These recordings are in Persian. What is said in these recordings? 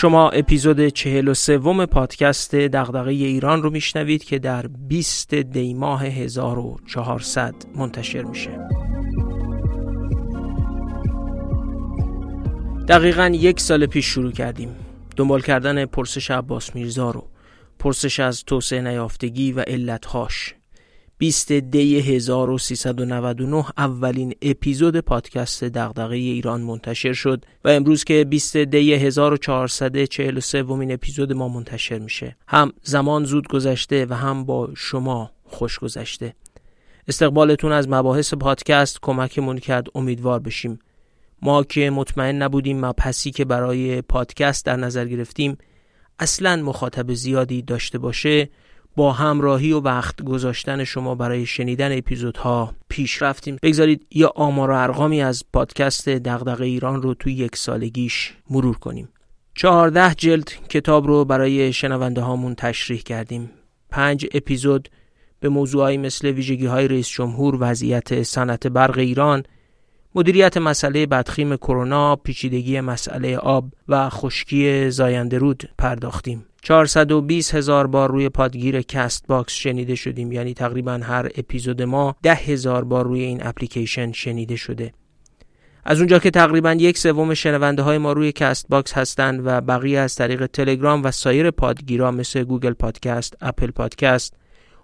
شما اپیزود چهل و سوم پادکست دغدغه ایران رو میشنوید که در 20 دی ماه 1400 منتشر میشه. دقیقا یک سال پیش شروع کردیم. دنبال کردن پرسش عباس میرزا رو. پرسش از توسعه نیافتگی و علتهاش. 20 دی 1399 اولین اپیزود پادکست دغدغه ایران منتشر شد و امروز که 20 دی 1443 ومین اپیزود ما منتشر میشه. هم زمان زود گذشته و هم با شما خوش گذشته. استقبالتون از مباحث پادکست کمکمون کرد امیدوار بشیم. ما که مطمئن نبودیم مبحثی که برای پادکست در نظر گرفتیم اصلا مخاطب زیادی داشته باشه با همراهی و وقت گذاشتن شما برای شنیدن اپیزودها پیش رفتیم. بگذارید یا آمار و ارقامی از پادکست دغدغه ایران رو توی یک سالگیش مرور کنیم. چهارده جلد کتاب رو برای شنونده هامون تشریح کردیم. پنج اپیزود به موضوعهایی مثل ویژگی های رئیس جمهور وضعیت صنعت برق ایران مدیریت مسئله بدخیم کرونا پیچیدگی مسئله آب و خشکی زاینده رود پرداختیم. 420 هزار بار روی پادگیر Castbox شنیده شدیم یعنی تقریبا هر اپیزود ما ده هزار بار روی این اپلیکیشن شنیده شده. از اونجا که تقریبا یک سوم شنونده های ما روی Castbox هستند و بقیه از طریق تلگرام و سایر پادگیرا مثل Google Podcast، Apple Podcast،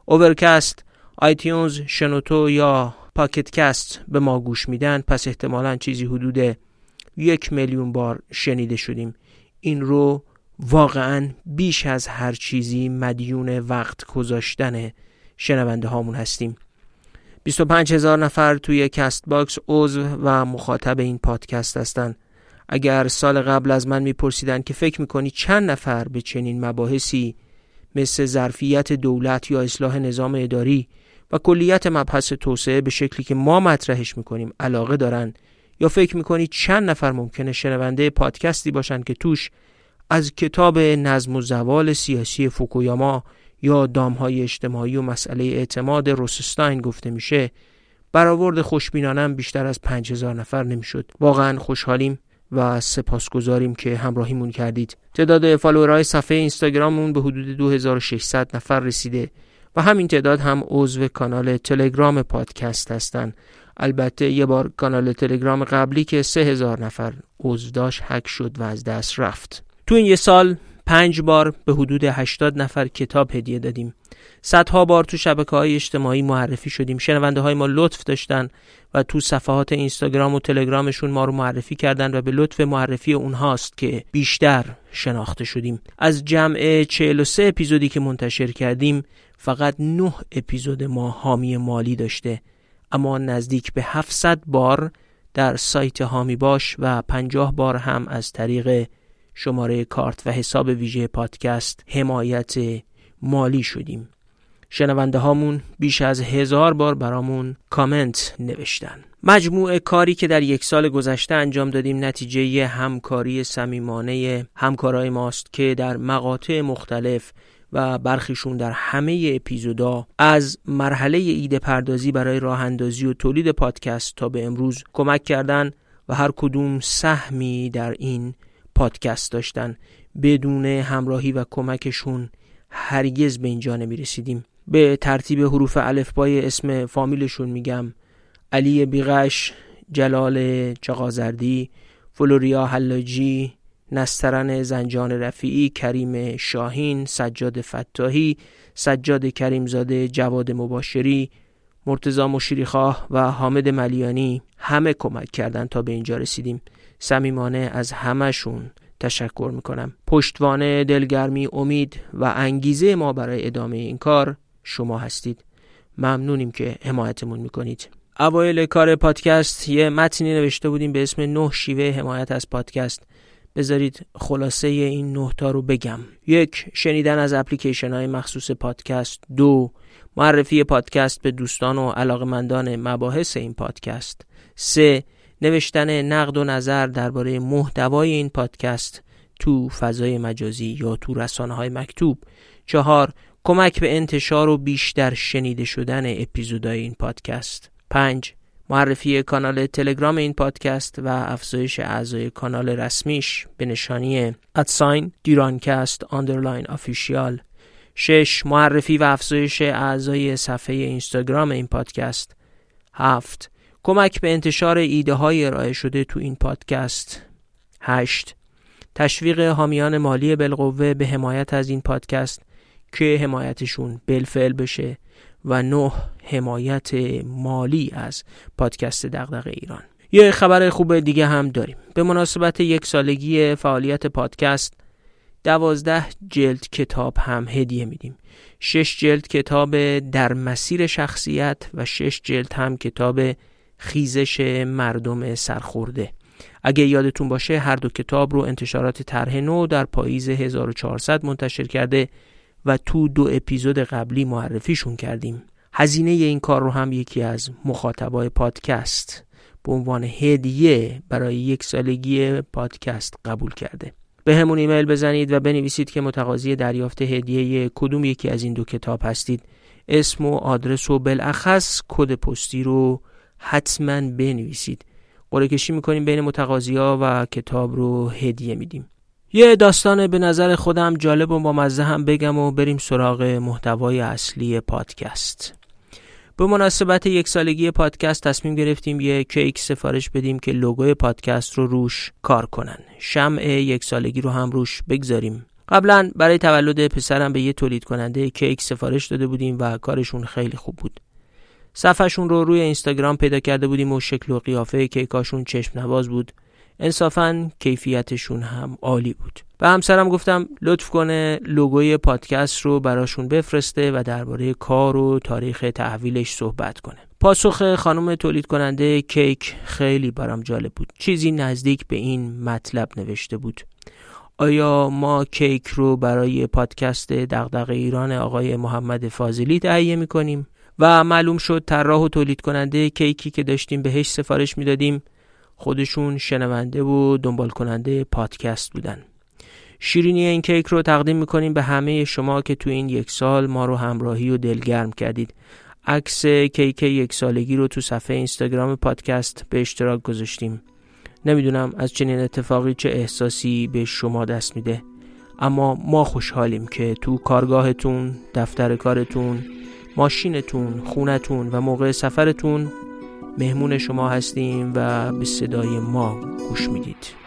Overcast، iTunes، شنوتو یا Pocket Cast به ما گوش میدن پس احتمالا چیزی حدود یک میلیون بار شنیده شدیم. این رو واقعا بیش از هر چیزی مدیون وقت گذاشتن شنونده هامون هستیم. 25 هزار نفر توی Castbox عضو و مخاطب این پادکست هستن. اگر سال قبل از من میپرسیدن که فکر می‌کنی چند نفر به چنین مباحثی مثل ظرفیت دولت یا اصلاح نظام اداری و کلیت مبحث توسعه به شکلی که ما مطرحش می‌کنیم علاقه دارن یا فکر می‌کنی چند نفر ممکنه شنونده پادکستی باشن که توش از کتاب نظم و زوال سیاسی فوکویاما یا دامهای اجتماعی و مسئله اعتماد روسستاین گفته میشه برآورد خوشبینانم بیشتر از 5000 نفر نمی‌شد. واقعا خوشحالیم و سپاسگزاریم که همراهیمون کردید. تعداد فالوورهای صفحه اینستاگراممون به حدود 2600 نفر رسیده. و همین تعداد هم عضو کانال تلگرام پادکست هستند البته یه بار کانال تلگرام قبلی که 3000 نفر عضو داشت هک شد و از دست رفت. تو این یه سال پنج بار به حدود 80 نفر کتاب هدیه دادیم. صدها بار تو شبکه های اجتماعی معرفی شدیم. شنونده های ما لطف داشتن و تو صفحات اینستاگرام و تلگرامشون ما رو معرفی کردن و به لطف معرفی اونهاست که بیشتر شناخته شدیم. از جمع 43 اپیزودی که منتشر کردیم فقط 9 اپیزود ما حامی مالی داشته اما نزدیک به 700 بار در سایت هامی باش و 50 بار هم از طریق شماره کارت و حساب ویژه پادکست حمایت مالی شدیم. شنونده هامون بیش از هزار بار برامون کامنت نوشتن. مجموع کاری که در یک سال گذشته انجام دادیم نتیجه همکاری صمیمانه همکارای ماست که در مقاطع مختلف و برخیشون در همه اپیزودا از مرحله ایده پردازی برای راه اندازی و تولید پادکست تا به امروز کمک کردن و هر کدوم سهمی در این پادکست داشتن. بدون همراهی و کمکشون هرگز به اینجا نمی رسیدیم به ترتیب حروف الفبای اسم فامیلشون میگم. علی بیغش جلال چقازردی فلوریا حلاجی نسترن زنجان رفیعی کریم شاهین سجاد فتاحی سجاد کریمزاده جواد مباشری مرتزا مشیریخواه و حامد ملیانی همه کمک کردند تا به اینجا رسیدیم. صمیمانه از همشون تشکر می‌کنم. پشتوانه دلگرمی امید و انگیزه ما برای ادامه این کار شما هستید. ممنونیم که حمایتمون می‌کنید. اوایل کار پادکست یه متنی نوشته بودیم به اسم نه شیوه حمایت از پادکست. بذارید خلاصه این نه تا رو بگم. یک شنیدن از اپلیکیشن های مخصوص پادکست. دو معرفی پادکست به دوستان و علاقمندان مباحث این پادکست. سه نوشتن نقد و نظر درباره محتوای این پادکست تو فضای مجازی یا تو رسانه های مکتوب. چهار کمک به انتشار و بیشتر شنیده شدن اپیزودهای این پادکست. پنج معرفی کانال تلگرام این پادکست و افزایش اعضای کانال رسمیش به نشانی at sign دیرانکست underline official. شش معرفی و افزایش اعضای صفحه اینستاگرام این پادکست. هفت کمک به انتشار ایده های ارائه شده تو این پادکست. هشت تشویق حامیان مالی بالقوه به حمایت از این پادکست که حمایتشون بالفعل بشه. و نه حمایت مالی از پادکست دغدغه ایران. یه خبر خوب دیگه هم داریم. به مناسبت یک سالگی فعالیت پادکست دوازده جلد کتاب هم هدیه میدیم. شش جلد کتاب در مسیر شخصیت و شش جلد هم کتاب خیزش مردم سرخورده. اگه یادتون باشه هر دو کتاب رو انتشارات طرح نو در پاییز 1400 منتشر کرده و تو دو اپیزود قبلی معرفیشون کردیم. هزینه این کار رو هم یکی از مخاطبای پادکست به عنوان هدیه برای یک سالگی پادکست قبول کرده. به همون ایمیل بزنید و بنویسید که متقاضی دریافت هدیه کدوم یکی از این دو کتاب هستید. اسم و آدرس و بالاخص کد پستی رو حتما بنویسید. قرعه کشی می‌کنیم بین متقاضی ها و کتاب رو هدیه میدیم. یه داستان به نظر خودم جالب و با مزه هم بگم و بریم سراغ محتوای اصلی پادکست. به مناسبت یک سالگی پادکست تصمیم گرفتیم یه کیک سفارش بدیم که لوگوی پادکست رو روش کار کنن. شمع یک سالگی رو هم روش بگذاریم. قبلا برای تولد پسرم به یه تولید کننده کیک سفارش داده بودیم و کارشون خیلی خوب بود. صفحشون رو روی اینستاگرام پیدا کرده بودیم و شکل و قیافه کیکاشون چشم نواز بود. انصافا کیفیتشون هم عالی بود. به همسرم گفتم لطف کنه لوگوی پادکست رو براشون بفرسته و درباره کار و تاریخ تحویلش صحبت کنه. پاسخ خانم تولید کننده کیک خیلی برام جالب بود. چیزی نزدیک به این مطلب نوشته بود. آیا ما کیک رو برای پادکست دغدغه ایران آقای محمد فاضلی تهیه می‌کنیم؟ و معلوم شد طراح و تولید کننده کیکی که داشتیم بهش سفارش می‌دادیم خودشون شنونده و دنبال کننده پادکست بودن. شیرینی این کیک رو تقدیم می‌کنیم به همه شما که تو این یک سال ما رو همراهی و دلگرم کردید. عکس کیک یک سالگی رو تو صفحه اینستاگرام پادکست به اشتراک گذاشتیم. نمی‌دونم از چنین اتفاقی چه احساسی به شما دست میده اما ما خوشحالیم که تو کارگاهتون دفتر کارتون ماشینتون خونتون و موقع سفرتون مهمون شما هستیم و به صدای ما گوش می‌دید.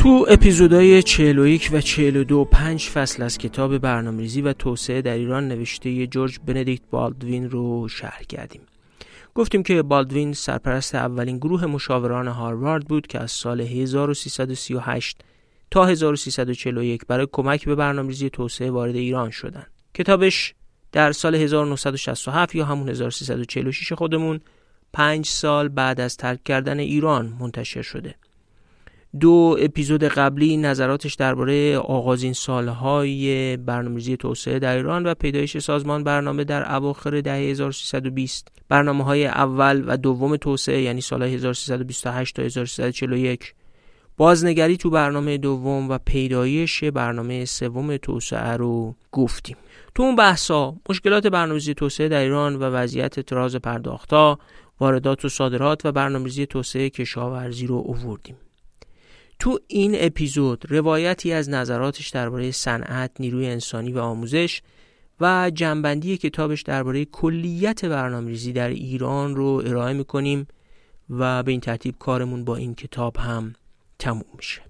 تو اپیزودهای 41 و 42 پنج فصل از کتاب برنامه‌ریزی و توسعه در ایران نوشته جورج بندیکت بالدوین رو شرح کردیم. گفتیم که بالدوین سرپرست اولین گروه مشاوران هاروارد بود که از سال 1338 تا 1341 برای کمک به برنامه‌ریزی توسعه وارد ایران شدند. کتابش در سال 1967 یا همون 1346 خودمون پنج سال بعد از ترک کردن ایران منتشر شده. دو اپیزود قبلی نظراتش درباره آغازین سالهای برنامه‌ریزی توسعه در ایران و پیدایش سازمان برنامه در اواخر دهه 1320 برنامه های اول و دوم توسعه یعنی سالهای 1328 تا 1341 بازنگری تو برنامه دوم و پیدایش برنامه سوم توسعه رو گفتیم. تو اون بحثا مشکلات برنامه‌ریزی توسعه در ایران و وضعیت تراز پرداختها واردات و صادرات و برنامه‌ریزی توسعه کشاورزی رو اووردیم تو این اپیزود روایتی از نظراتش درباره صنعت، نیروی انسانی و آموزش و جنبندی کتابش درباره کلیت برنامه‌ریزی در ایران رو ارائه می‌کنیم و به این ترتیب کارمون با این کتاب هم تموم میشه.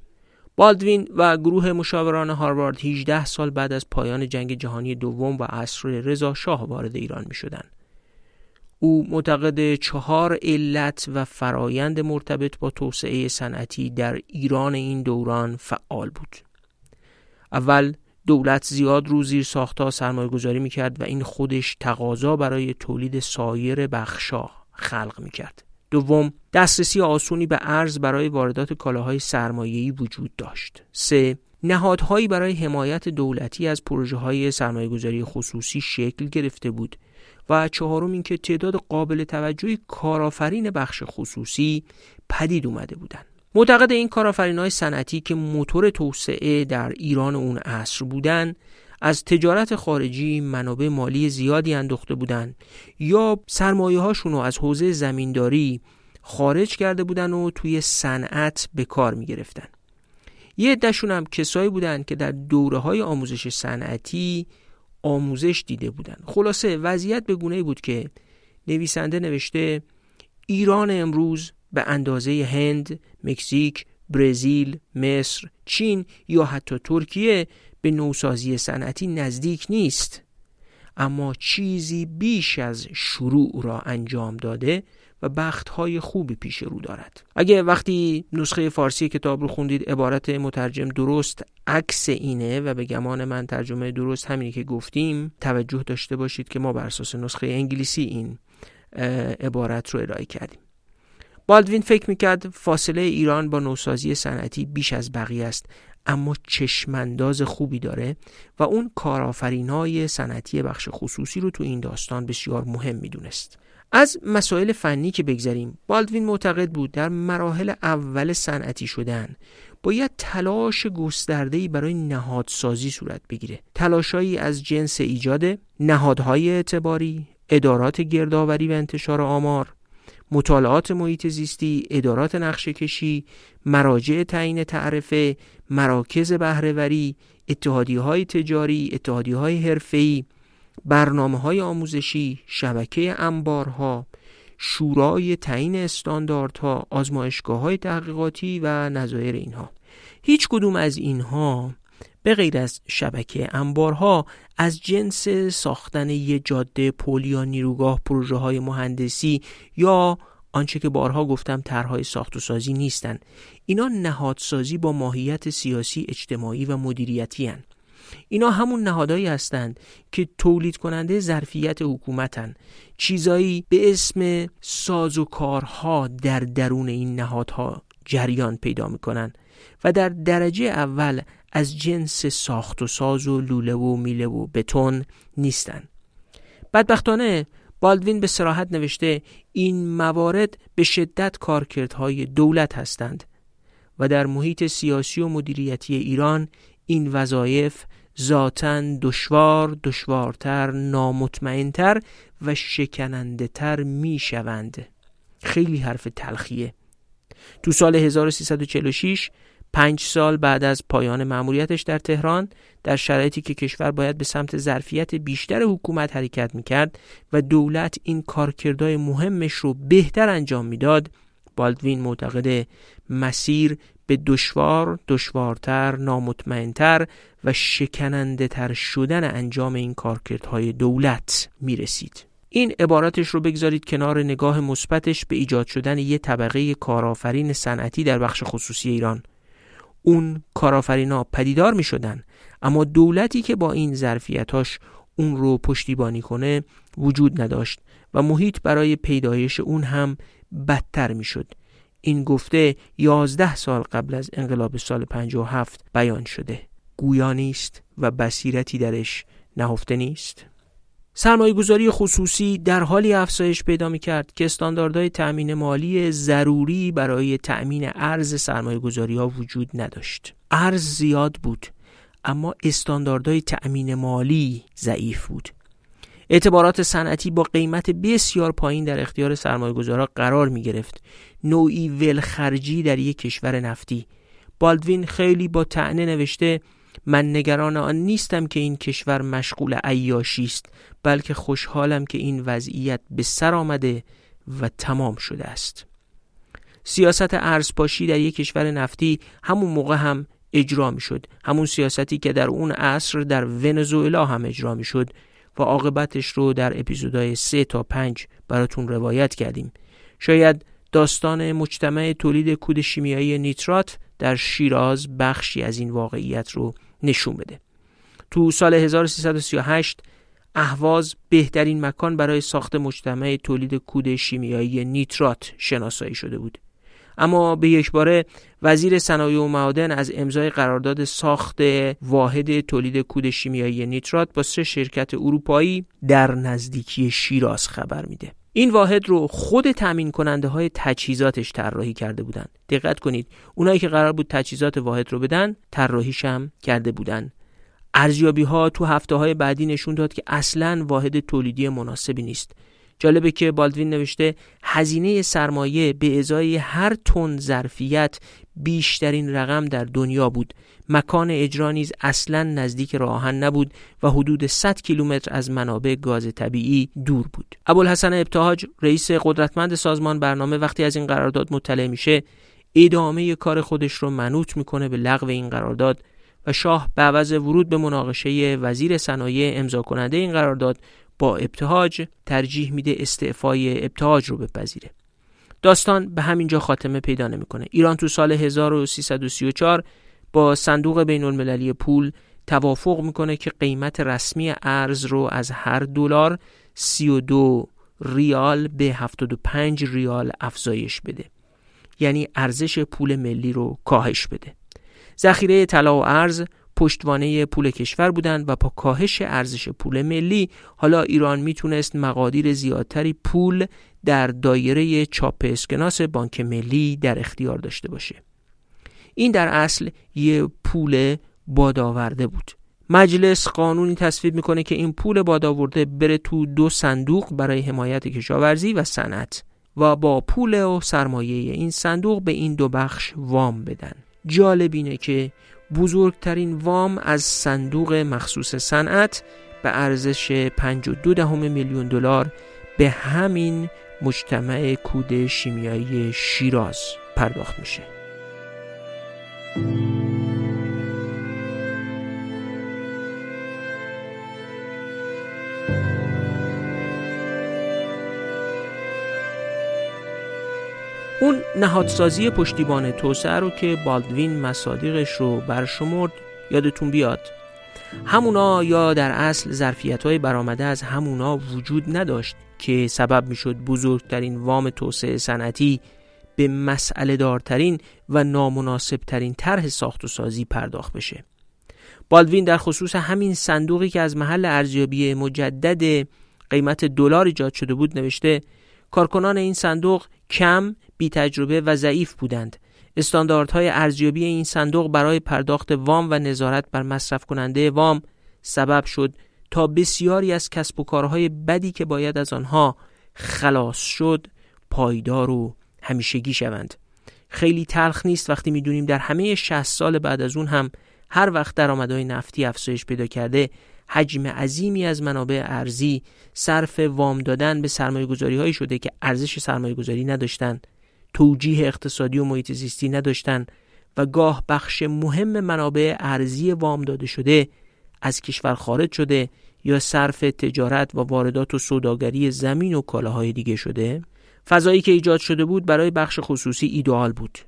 بالدوین و گروه مشاوران هاروارد 18 سال بعد از پایان جنگ جهانی دوم و عصر رضا شاه وارد ایران می. او معتقد چهار علت و فرایند مرتبط با توسعه صنعتی در ایران این دوران فعال بود. اول دولت زیاد رو زیر ساختا سرمایه گذاری می‌کرد و این خودش تقاضا برای تولید سایر بخشا خلق می‌کرد. دوم دسترسی آسونی به ارز برای واردات کالاهای سرمایه‌ای وجود داشت. سه نهادهایی برای حمایت دولتی از پروژه های سرمایه خصوصی شکل گرفته بود و چهارم اینکه تعداد قابل توجهی کارآفرین بخش خصوصی پدید اومده بودند. معتقد این کارآفرین های صنعتی که موتور توسعه در ایران اون عصر بودند از تجارت خارجی منابع مالی زیادی اندوخته بودند یا سرمایه هاشون رو از حوزه زمینداری خارج کرده بودن و توی صنعت به کار می گرفتن. یه عدهشون هم کسایی بودن که در دوره های آموزش صنعتی آموزش دیده بودن خلاصه وضعیت به گونه بود که نویسنده نوشته ایران امروز به اندازه هند، مکزیک، برزیل، مصر، چین یا حتی ترکیه به نوسازی صنعتی نزدیک نیست. اما چیزی بیش از شروع را انجام داده و بختهای خوبی پیش رو دارد. اگه وقتی نسخه فارسی کتاب رو خوندید عبارت مترجم درست عکس اینه و به گمان من ترجمه درست همینی که گفتیم توجه داشته باشید که ما بر اساس نسخه انگلیسی این عبارت رو ارائه کردیم. بالدوین فکر می‌کرد فاصله ایران با نوسازی صنعتی بیش از بقیه است اما چشمانداز خوبی داره و اون کارآفرینای صنعتی بخش خصوصی رو تو این داستان بسیار مهم می‌دونست. از مسائل فنی که بگذریم بالدوین معتقد بود در مراحل اول صنعتی شدن باید تلاش گسترده‌ای برای نهادسازی صورت بگیره. تلاشایی از جنس ایجاد نهادهای اعتباری ادارات گردآوری و انتشار آمار مطالعات محیط زیستی، ادارات نقشه کشی، مراجع تعیین تعرفه، مراکز بهرهوری، اتحادی های تجاری، اتحادی های حرفه‌ای، برنامه های آموزشی، شبکه انبارها، شورای تعیین استانداردها، آزمایشگاه های تحقیقاتی و نظایر اینها هیچ کدوم از اینها به غیر از شبکه انبارها از جنس ساختن یه جاده پل یا نیروگاه پروژه های مهندسی یا آنچه که بارها گفتم طرحهای ساخت و سازی نیستند اینا نهادسازی با ماهیت سیاسی اجتماعی و مدیریتی هن. اینا همون نهادهایی هستند که تولید کننده ظرفیت حکومتن. چیزایی به اسم ساز و کارها در درون این نهادها جریان پیدا می‌کنن و در درجه اول از جنس ساخت و ساز و لوله و میله و بتون نیستن. بدبختانه بالدوین به سراحت نوشته این موارد به شدت کارکردهای دولت هستند و در محیط سیاسی و مدیریتی ایران این وظایف ذاتا دشوار، دشوارتر، نامطمئنتر و شکننده تر می شوند. خیلی حرف تلخیه. تو سال 1346 پنج سال بعد از پایان مأموریتش در تهران در شرایطی که کشور باید به سمت ظرفیت بیشتر حکومت حرکت می‌کرد و دولت این کارکردهای مهمش رو بهتر انجام می‌داد بالدوین معتقد مسیر به دشوار، دشوارتر، نامطمئنتر و شکننده تر شدن انجام این کارکردهای دولت می رسید. این عباراتش رو بگذارید کنار نگاه مثبتش به ایجاد شدن یه طبقه کارآفرین صنعتی در بخش خصوصی ایران اون کارآفرینا پدیدار می شدن اما دولتی که با این ظرفیتاش اون رو پشتیبانی کنه وجود نداشت و محیط برای پیدایش اون هم بدتر می شد. این گفته یازده سال قبل از انقلاب سال 57 بیان شده گویا نیست و بصیرتی درش نهفته نیست سرمایه گذاری خصوصی در حالی افزایش پیدا می کرد که استانداردهای تأمین مالی ضروری برای تأمین ارز سرمایه گذاری ها وجود نداشت. ارز زیاد بود اما استانداردهای تأمین مالی ضعیف بود. اعتبارات صنعتی با قیمت بسیار پایین در اختیار سرمایه قرار می گرفت. نوعی ولخرجی در یک کشور نفتی. بالدوین خیلی با تعنه نوشته من نگران آن نیستم که این کشور مشغول عیاشی است بلکه خوشحالم که این وضعیت به سر آمده و تمام شده است. سیاست ارزپاشی در یک کشور نفتی همون موقع هم اجرا می شد همون سیاستی که در اون عصر در ونزوئلا هم اجرا می شد و عاقبتش رو در اپیزودهای 3 تا 5 براتون روایت کردیم. شاید داستان مجتمع تولید کود شیمیایی نیترات در شیراز بخشی از این واقعیت رو نشون بده. تو سال 1338 اهواز بهترین مکان برای ساخت مجتمع تولید کود شیمیایی نیترات شناسایی شده بود. اما به یک باره وزیر صنایع و معادن از امضای قرارداد ساخت واحد تولید کود شیمیایی نیترات با سه شرکت اروپایی در نزدیکی شیراز خبر میده. این واحد رو خود تامین کننده های تجهیزاتش طراحی کرده بودن دقت کنید اونایی که قرار بود تجهیزات واحد رو بدن طراحیش هم کرده بودن ارزیابی ها تو هفته های بعدی نشون داد که اصلا واحد تولیدی مناسبی نیست. جالبه که بالدوین نوشته هزینه سرمایه به ازای هر تن ظرفیت بیشترین رقم در دنیا بود. مکان اجرا نیز اصلا نزدیک راهن نبود و حدود 100 کیلومتر از منابع گاز طبیعی دور بود. ابوالحسن ابتهاج رئیس قدرتمند سازمان برنامه وقتی از این قرارداد مطلع میشه ادامه کار خودش رو منوط می‌کنه به لغو این قرارداد و شاه به عوض ورود به مناقشه وزیر صنایع امضا کننده این قرارداد با ابتهاج ترجیح میده استعفای ابتهاج رو بپذیره. داستان به همینجا خاتمه پیدا نمی‌کنه. ایران تو سال 1334 با صندوق بین المللی پول توافق می‌کنه که قیمت رسمی ارز رو از هر دلار 32 ریال به 75 ریال افزایش بده. یعنی ارزش پول ملی رو کاهش بده. ذخیره طلا و ارز پشتوانه پول کشور بودند و با کاهش ارزش پول ملی حالا ایران می‌تونست مقادیر زیادتری پول در دایره چاپ اسکناس بانک ملی در اختیار داشته باشه. این در اصل یه پول بادآورده بود. مجلس قانونی تصویب می‌کنه که این پول بادآورده بره تو دو صندوق برای حمایت کشاورزی و صنعت و با پول و سرمایه این صندوق به این دو بخش وام بدن. جالب اینه که بزرگترین وام از صندوق مخصوص صنعت به ارزش 52 دهم میلیون دلار به همین مجتمع کود شیمیایی شیراز پرداخت میشه. اون نهادسازی پشتیبان توسعه رو که بالدوین مصادیقش رو برشمرد یادتون بیاد. همونا یا در اصل ظرفیت های برآمده از همونا وجود نداشت که سبب می‌شد بزرگترین وام توسعه صنعتی به مسئله دارترین و نامناسبترین طرح ساخت و سازی پرداخت بشه. بالدوین در خصوص همین صندوقی که از محل ارزیابی مجدد قیمت دلار ایجاد شده بود نوشته کارکنان این صندوق کم بی تجربه و ضعیف بودند. استانداردهای ارزیابی این صندوق برای پرداخت وام و نظارت بر مصرف کننده وام سبب شد تا بسیاری از کسب و کارهای بدی که باید از آنها خلاص شد پایدار و همیشگی شوند. خیلی تلخ نیست وقتی می‌دونیم در همه 60 سال بعد از اون هم هر وقت درآمدهای نفتی افزایش پیدا کرده حجم عظیمی از منابع ارزی صرف وام دادن به سرمایه گذاری هایی شده که ارزش سرمایه گذاری نداشتند توجیه اقتصادی و محیط زیستی نداشتند و گاه بخش مهم منابع ارزی وام داده شده از کشور خارج شده یا صرف تجارت و واردات و سوداگری زمین و کالاهای دیگه شده؟ فضایی که ایجاد شده بود برای بخش خصوصی ایدئال بود.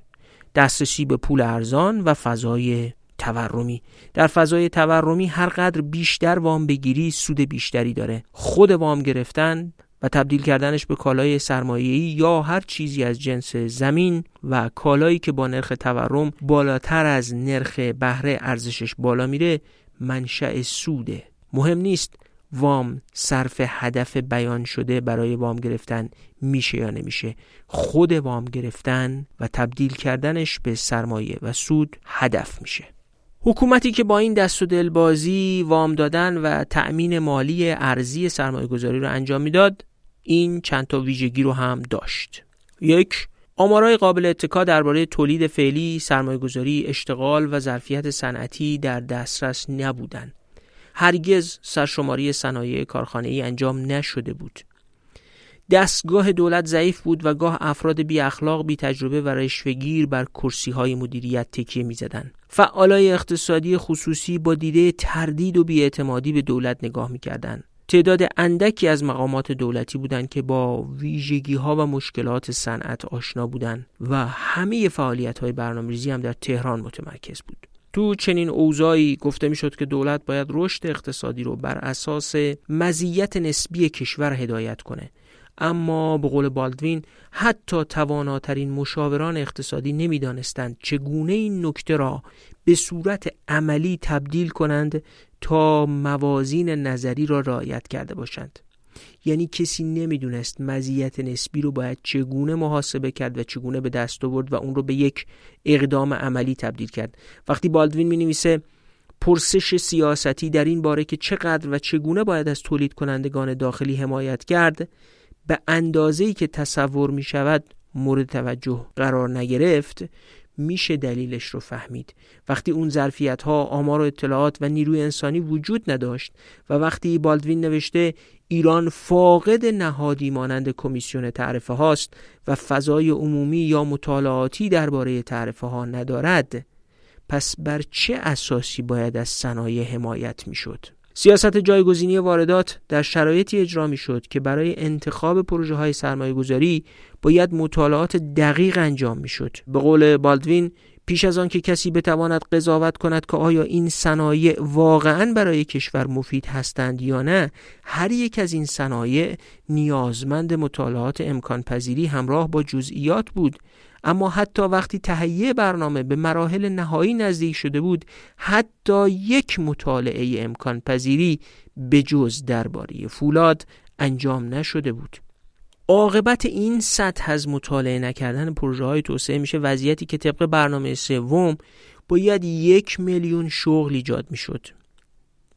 دسترسی به پول ارزان و فضای تورمی. در فضای تورمی هر قدر بیشتر وام بگیری سود بیشتری داره. خود وام گرفتن و تبدیل کردنش به کالای سرمایه‌ای یا هر چیزی از جنس زمین و کالایی که با نرخ تورم بالاتر از نرخ بهره ارزشش بالا میره منشأ سوده. مهم نیست وام صرف هدف بیان شده برای وام گرفتن میشه یا نمیشه. خود وام گرفتن و تبدیل کردنش به سرمایه و سود هدف میشه. حکومتی که با این دست و دلبازی وام دادن و تأمین مالی ارزی سرمایه گذاری رو انجام می‌داد این چند تا ویژگی رو هم داشت یک آمارای قابل اتکا درباره تولید فعلی، سرمایهگذاری، اشتغال و ظرفیت صنعتی در دسترس نبودند. هرگز سرشماری صنایع کارخانه ای انجام نشده بود. دستگاه دولت ضعیف بود و گاه افراد بی اخلاق بی تجربه و رشوهگیر بر کرسی های مدیریت تکیه می زدن. فعالای اقتصادی خصوصی با دیده تردید و بیاعتمادی به دولت نگاه می کردن. تعداد اندکی از مقامات دولتی بودند که با ویژگی ها و مشکلات صنعت آشنا بودند و همه فعالیت های برنامه‌ریزی هم در تهران متمرکز بود. تو چنین اوضاعی گفته می‌شد که دولت باید رشد اقتصادی رو بر اساس مزیت نسبی کشور هدایت کنه اما به قول بالدوین حتی تواناترین مشاوران اقتصادی نمی‌دانستند چگونه این نکته را به صورت عملی تبدیل کنند تا موازین نظری را رعایت کرده باشند. یعنی کسی نمی‌دونست مزیت نسبی رو باید چگونه محاسبه کرد و چگونه به دست آورد و اون رو به یک اقدام عملی تبدیل کرد. وقتی بالدوین می نویسه پرسش سیاستی در این باره که چقدر و چگونه باید از تولید کنندگان داخلی حمایت کرد به اندازه‌ای که تصور می شود مورد توجه قرار نگرفت. میشه دلیلش رو فهمید وقتی اون ظرفیت ها آمار و اطلاعات و نیروی انسانی وجود نداشت و وقتی بالدوین نوشته ایران فاقد نهادی مانند کمیسیون تعرفه هاست و فضای عمومی یا مطالعاتی درباره تعرفه ها ندارد پس بر چه اساسی باید از صنایع حمایت می‌شد؟ سیاست جایگزینی واردات در شرایطی اجرا می شد که برای انتخاب پروژه های سرمایه گذاری باید مطالعات دقیق انجام می شد. به قول بالدوین پیش از آن که کسی بتواند قضاوت کند که آیا این صنایع واقعا برای کشور مفید هستند یا نه هر یک از این صنایع نیازمند مطالعات امکان پذیری همراه با جزئیات بود اما حتی وقتی تهیه برنامه به مراحل نهایی نزدیک شده بود حتی یک مطالعه امکان پذیری به جز درباره فولاد انجام نشده بود. عاقبت این سطح از مطالعه نکردن پروژه های توسعه میشه وضعیتی که طبق برنامه سوم باید یک میلیون شغل ایجاد می‌شد.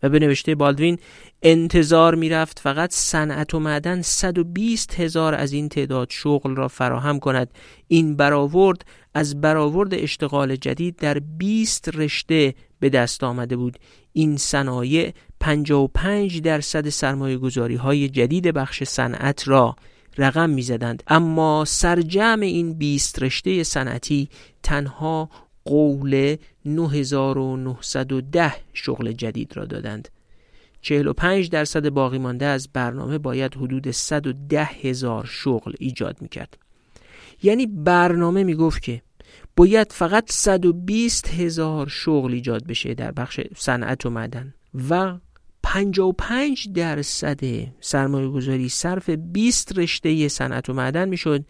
و به نوشته بالدوین انتظار می‌رفت فقط صنعت و معدن 120 هزار از این تعداد شغل را فراهم کند. این برآورد از برآورد اشتغال جدید در 20 رشته به دست آمده بود. این صنایع 55 درصد سرمایه گذاری های جدید بخش صنعت را رقم می‌زدند. اما سرجم این 20 رشته صنعتی تنها قول 9910 شغل جدید را دادند. 45 درصد باقی مانده از برنامه باید حدود 110 هزار شغل ایجاد می‌کرد. یعنی برنامه می‌گفت که باید فقط 120 هزار شغل ایجاد بشه در بخش صنعت و معدن و 55 درصد سرمایه گذاری صرف 20 رشته صنعت و معدن می‌شد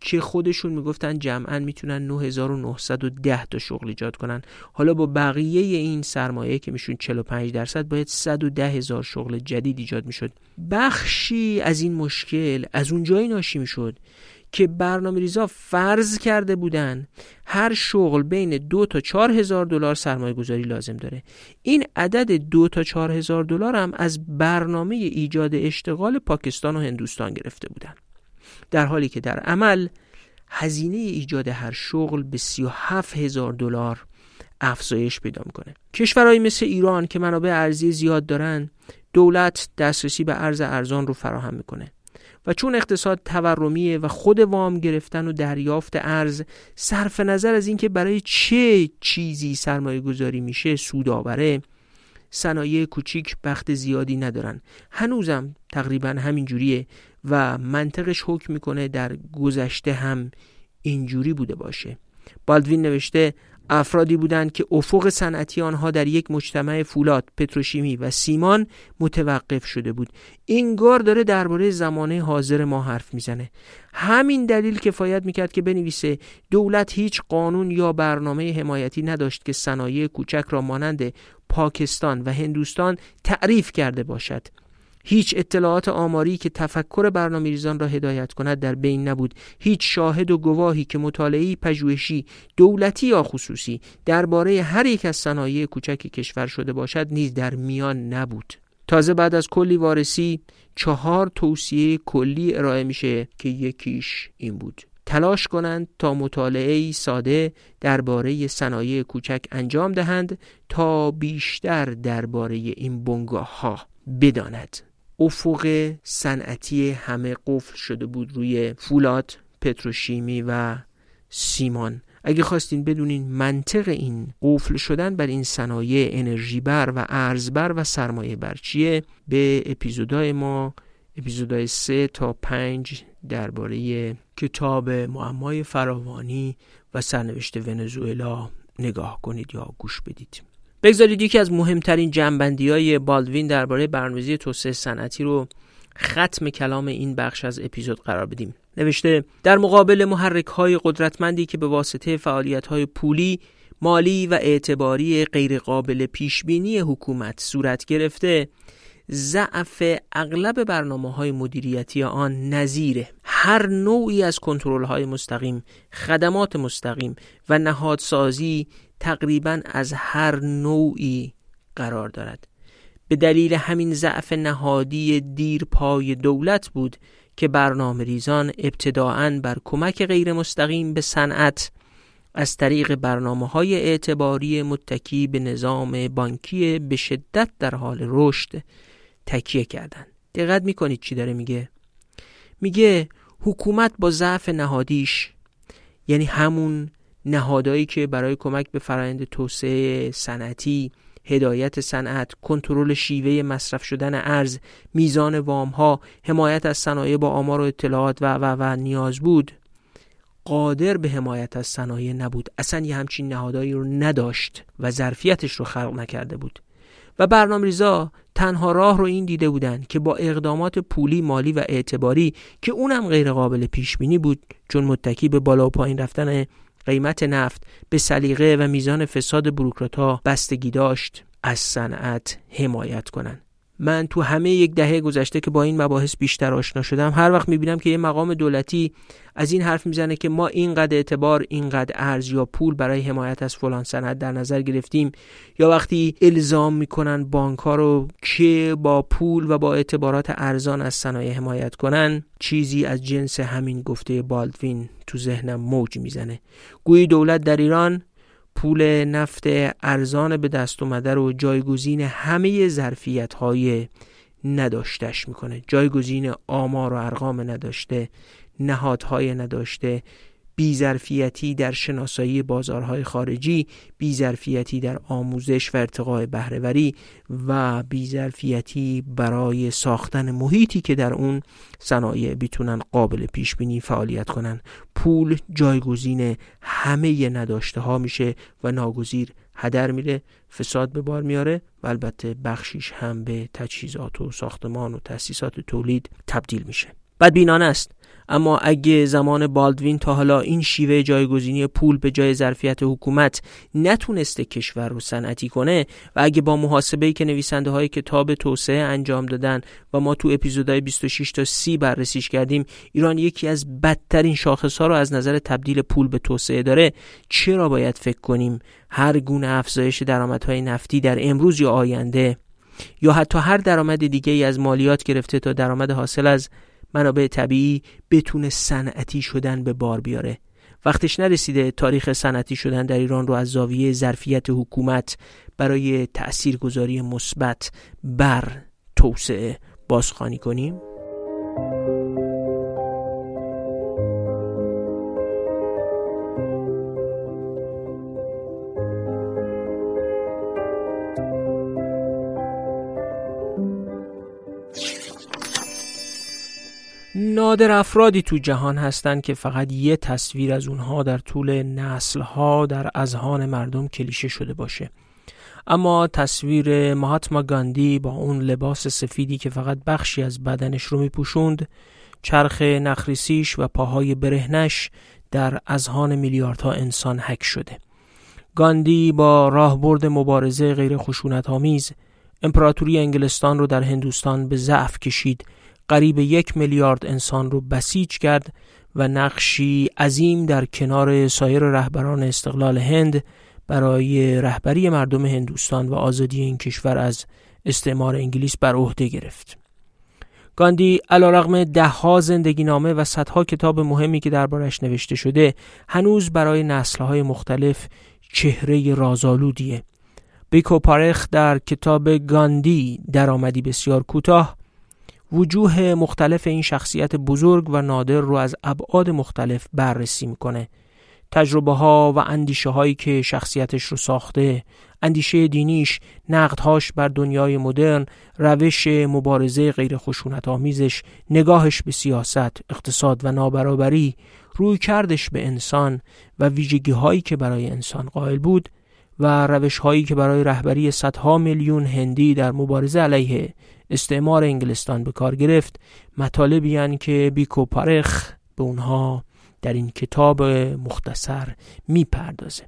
که خودشون می‌گفتن جمعا می‌تونن 9910 تا شغل ایجاد کنن. حالا با بقیه این سرمایه که میشون 45 درصد باید 110 هزار شغل جدید ایجاد می‌شد. بخشی از این مشکل از اونجایی ناشی می‌شد که برنامه ریزا فرض کرده بودن هر شغل بین دو تا چهار هزار دلار سرمایه گذاری لازم داره. این عدد دو تا چهار هزار دلار هم از برنامه ایجاد اشتغال پاکستان و هندوستان گرفته بودن. در حالی که در عمل هزینه ایجاد هر شغل به 37 هزار دلار افزایش پیدا می‌کنه. کشورهایی مثل ایران که منابع ارزی زیاد دارن دولت دسترسی به ارز ارزان رو فراهم می‌کنه و چون اقتصاد تورمیه و خود وام گرفتن و دریافت ارز صرف نظر از اینکه برای چه چیزی سرمایه گذاری میشه سود آوره صنایع کوچیک بخت زیادی ندارن. هنوزم تقریبا همین جوریه و منطقش حکم می‌کنه در گذشته هم اینجوری بوده باشه بالدوین نوشته افرادی بودند که افق صنعتی آنها در یک مجتمع فولاد، پتروشیمی و سیمان متوقف شده بود. این گار داره درباره زمانه حاضر ما حرف می‌زنه. همین دلیل کفایت می‌کرد که بنویسه دولت هیچ قانون یا برنامه حمایتی نداشت که صنایع کوچک را مانند پاکستان و هندوستان تعریف کرده باشد. هیچ اطلاعات آماری که تفکر برنامه ریزان را هدایت کند در بین نبود. هیچ شاهد و گواهی که مطالعه پژوهشی دولتی یا خصوصی درباره هر یک از صنایع کوچک کشور شده باشد نیز در میان نبود. تازه بعد از کلی وارسی چهار توصیه کلی ارائه میشه که یکیش این بود. تلاش کنند تا مطالعه ساده درباره صنایع کوچک انجام دهند تا بیشتر درباره این بنگاه ها بداند. افق صنعتی همه قفل شده بود روی فولاد پتروشیمی و سیمان. اگه خواستین بدونین منطق این قفل شدن بر این صنایع انرژی بر و ارز بر و سرمایه بر چیه به اپیزودهای ما اپیزودهای سه تا پنج درباره کتاب معمای فراوانی و سرنوشت ونزوئلا نگاه کنید یا گوش بدید. بگذارید یکی از مهمترین جنبندی های بالدوین درباره برنامه‌ریزی توسعه صنعتی رو ختم کلام این بخش از اپیزود قرار بدیم. نوشته در مقابل محرک های قدرتمندی که به واسطه فعالیت های پولی مالی و اعتباری غیرقابل پیشبینی حکومت صورت گرفته ضعف اغلب برنامه های مدیریتی آن نظیره. هر نوعی از کنترل های مستقیم خدمات مستقیم و نهادسازی تقریبا از هر نوعی قرار دارد به دلیل همین ضعف نهادی دیر پای دولت بود که برنامه ریزان ابتداعا بر کمک غیر مستقیم به صنعت از طریق برنامه های اعتباری متکی به نظام بانکی به شدت در حال رشد تکیه کردند. دقت می‌کنید چی داره میگه؟ میگه حکومت با ضعف نهادیش یعنی همون نهادهایی که برای کمک به فرایند توسعه صنعتی هدایت صنعت، کنترل شیوه مصرف شدن ارز، میزان وام ها، حمایت از صنایع با آمار و اطلاعات و و و نیاز بود. قادر به حمایت از صنایع نبود. اصلا یه همچین نهادهایی رو نداشت و ظرفیتش رو خلق نکرده بود. و برنامه ریزا تنها راه رو این دیده بودند که با اقدامات پولی مالی و اعتباری که اونم غیر قابل پیش بینی بود چون متکی به بالا و پایین رفتن قیمت نفت به سلیقه و میزان فساد بروکرات بستگی داشت از صنعت حمایت کنند. من تو همه یک دهه گذشته که با این مباحث بیشتر آشنا شدم هر وقت می‌بینم که یه مقام دولتی از این حرف می‌زنه که ما اینقدر اعتبار اینقدر ارز یا پول برای حمایت از فلان سند در نظر گرفتیم یا وقتی الزام می‌کنن بانک ها رو که با پول و با اعتبارات ارزان از صنایع حمایت کنن چیزی از جنس همین گفته بالدوین تو ذهنم موج می‌زنه. گویی دولت در ایران پول نفت ارزان به دست اومده رو جایگزین همه ظرفیت های نداشتش می‌کنه. جایگزین آمار و ارقام نداشته نهادهای نداشته بیظرفیتی در شناسایی بازارهای خارجی بیظرفیتی در آموزش و ارتقاء بهرهوری و بیظرفیتی برای ساختن محیطی که در اون صنایع بتونن قابل پیش بینی فعالیت کنن. پول جایگزین همه نداشته ها میشه و ناگزیر هدر میره فساد به بار میاره و البته بخشیش هم به تجهیزات و ساختمان و تأسیسات تولید تبدیل میشه. بدبینانه است. اما اگه زمان بالدوین تا حالا این شیوه جایگزینی پول به جای ظرفیت حکومت نتونسته کشور رو صنعتی کنه و اگه با محاسبه‌ای که نویسنده های کتاب توسعه انجام دادن و ما تو اپیزودهای 26 تا 30 بررسیش کردیم ایران یکی از بدترین شاخص ها رو از نظر تبدیل پول به توسعه داره چرا باید فکر کنیم هر گونه افزایش درآمدهای نفتی در امروز یا آینده؟ یا حتی هر درآمد دیگه ای از مالیات گرفته تا درآمد حاصل از منابع طبیعی بتونه صنعتی شدن به بار بیاره. وقتش نرسیده تاریخ صنعتی شدن در ایران رو از زاویه ظرفیت حکومت برای تاثیرگذاری مثبت بر توسعه بازخوانی کنیم. نادر افرادی تو جهان هستند که فقط یه تصویر از اونها در طول نسلها در اذهان مردم کلیشه شده باشه. اما تصویر مهاتما گاندی با اون لباس سفیدی که فقط بخشی از بدنش رو میپوشوند چرخ نخریسیش و پاهای برهنش در اذهان میلیاردها انسان حک شده. گاندی با راهبرد مبارزه غیر خشونت آمیز امپراتوری انگلستان رو در هندوستان به ضعف کشید قریب یک میلیارد انسان رو بسیج کرد و نقشی عظیم در کنار سایر رهبران استقلال هند برای رهبری مردم هندوستان و آزادی این کشور از استعمار انگلیس بر عهده گرفت. گاندی علیرغم دهها زندگی نامه و صدها کتاب مهمی که دربارش نوشته شده هنوز برای نسلهای مختلف چهره رازآلودیه. بیکو پارخ در کتاب گاندی درآمدی بسیار کوتاه وجوه مختلف این شخصیت بزرگ و نادر رو از ابعاد مختلف بررسی می‌کنه. تجربه ها و اندیشه هایی که شخصیتش رو ساخته اندیشه دینیش نقدهاش بر دنیای مدرن روش مبارزه غیر خشونت آمیزش نگاهش به سیاست اقتصاد و نابرابری روی کردش به انسان و ویژگی هایی که برای انسان قائل بود و روش هایی که برای رهبری صدها میلیون هندی در مبارزه علیه استعمار انگلستان به کار گرفت. مطالبی که بیکو پارخ به اونها در این کتاب مختصر می‌پردازه.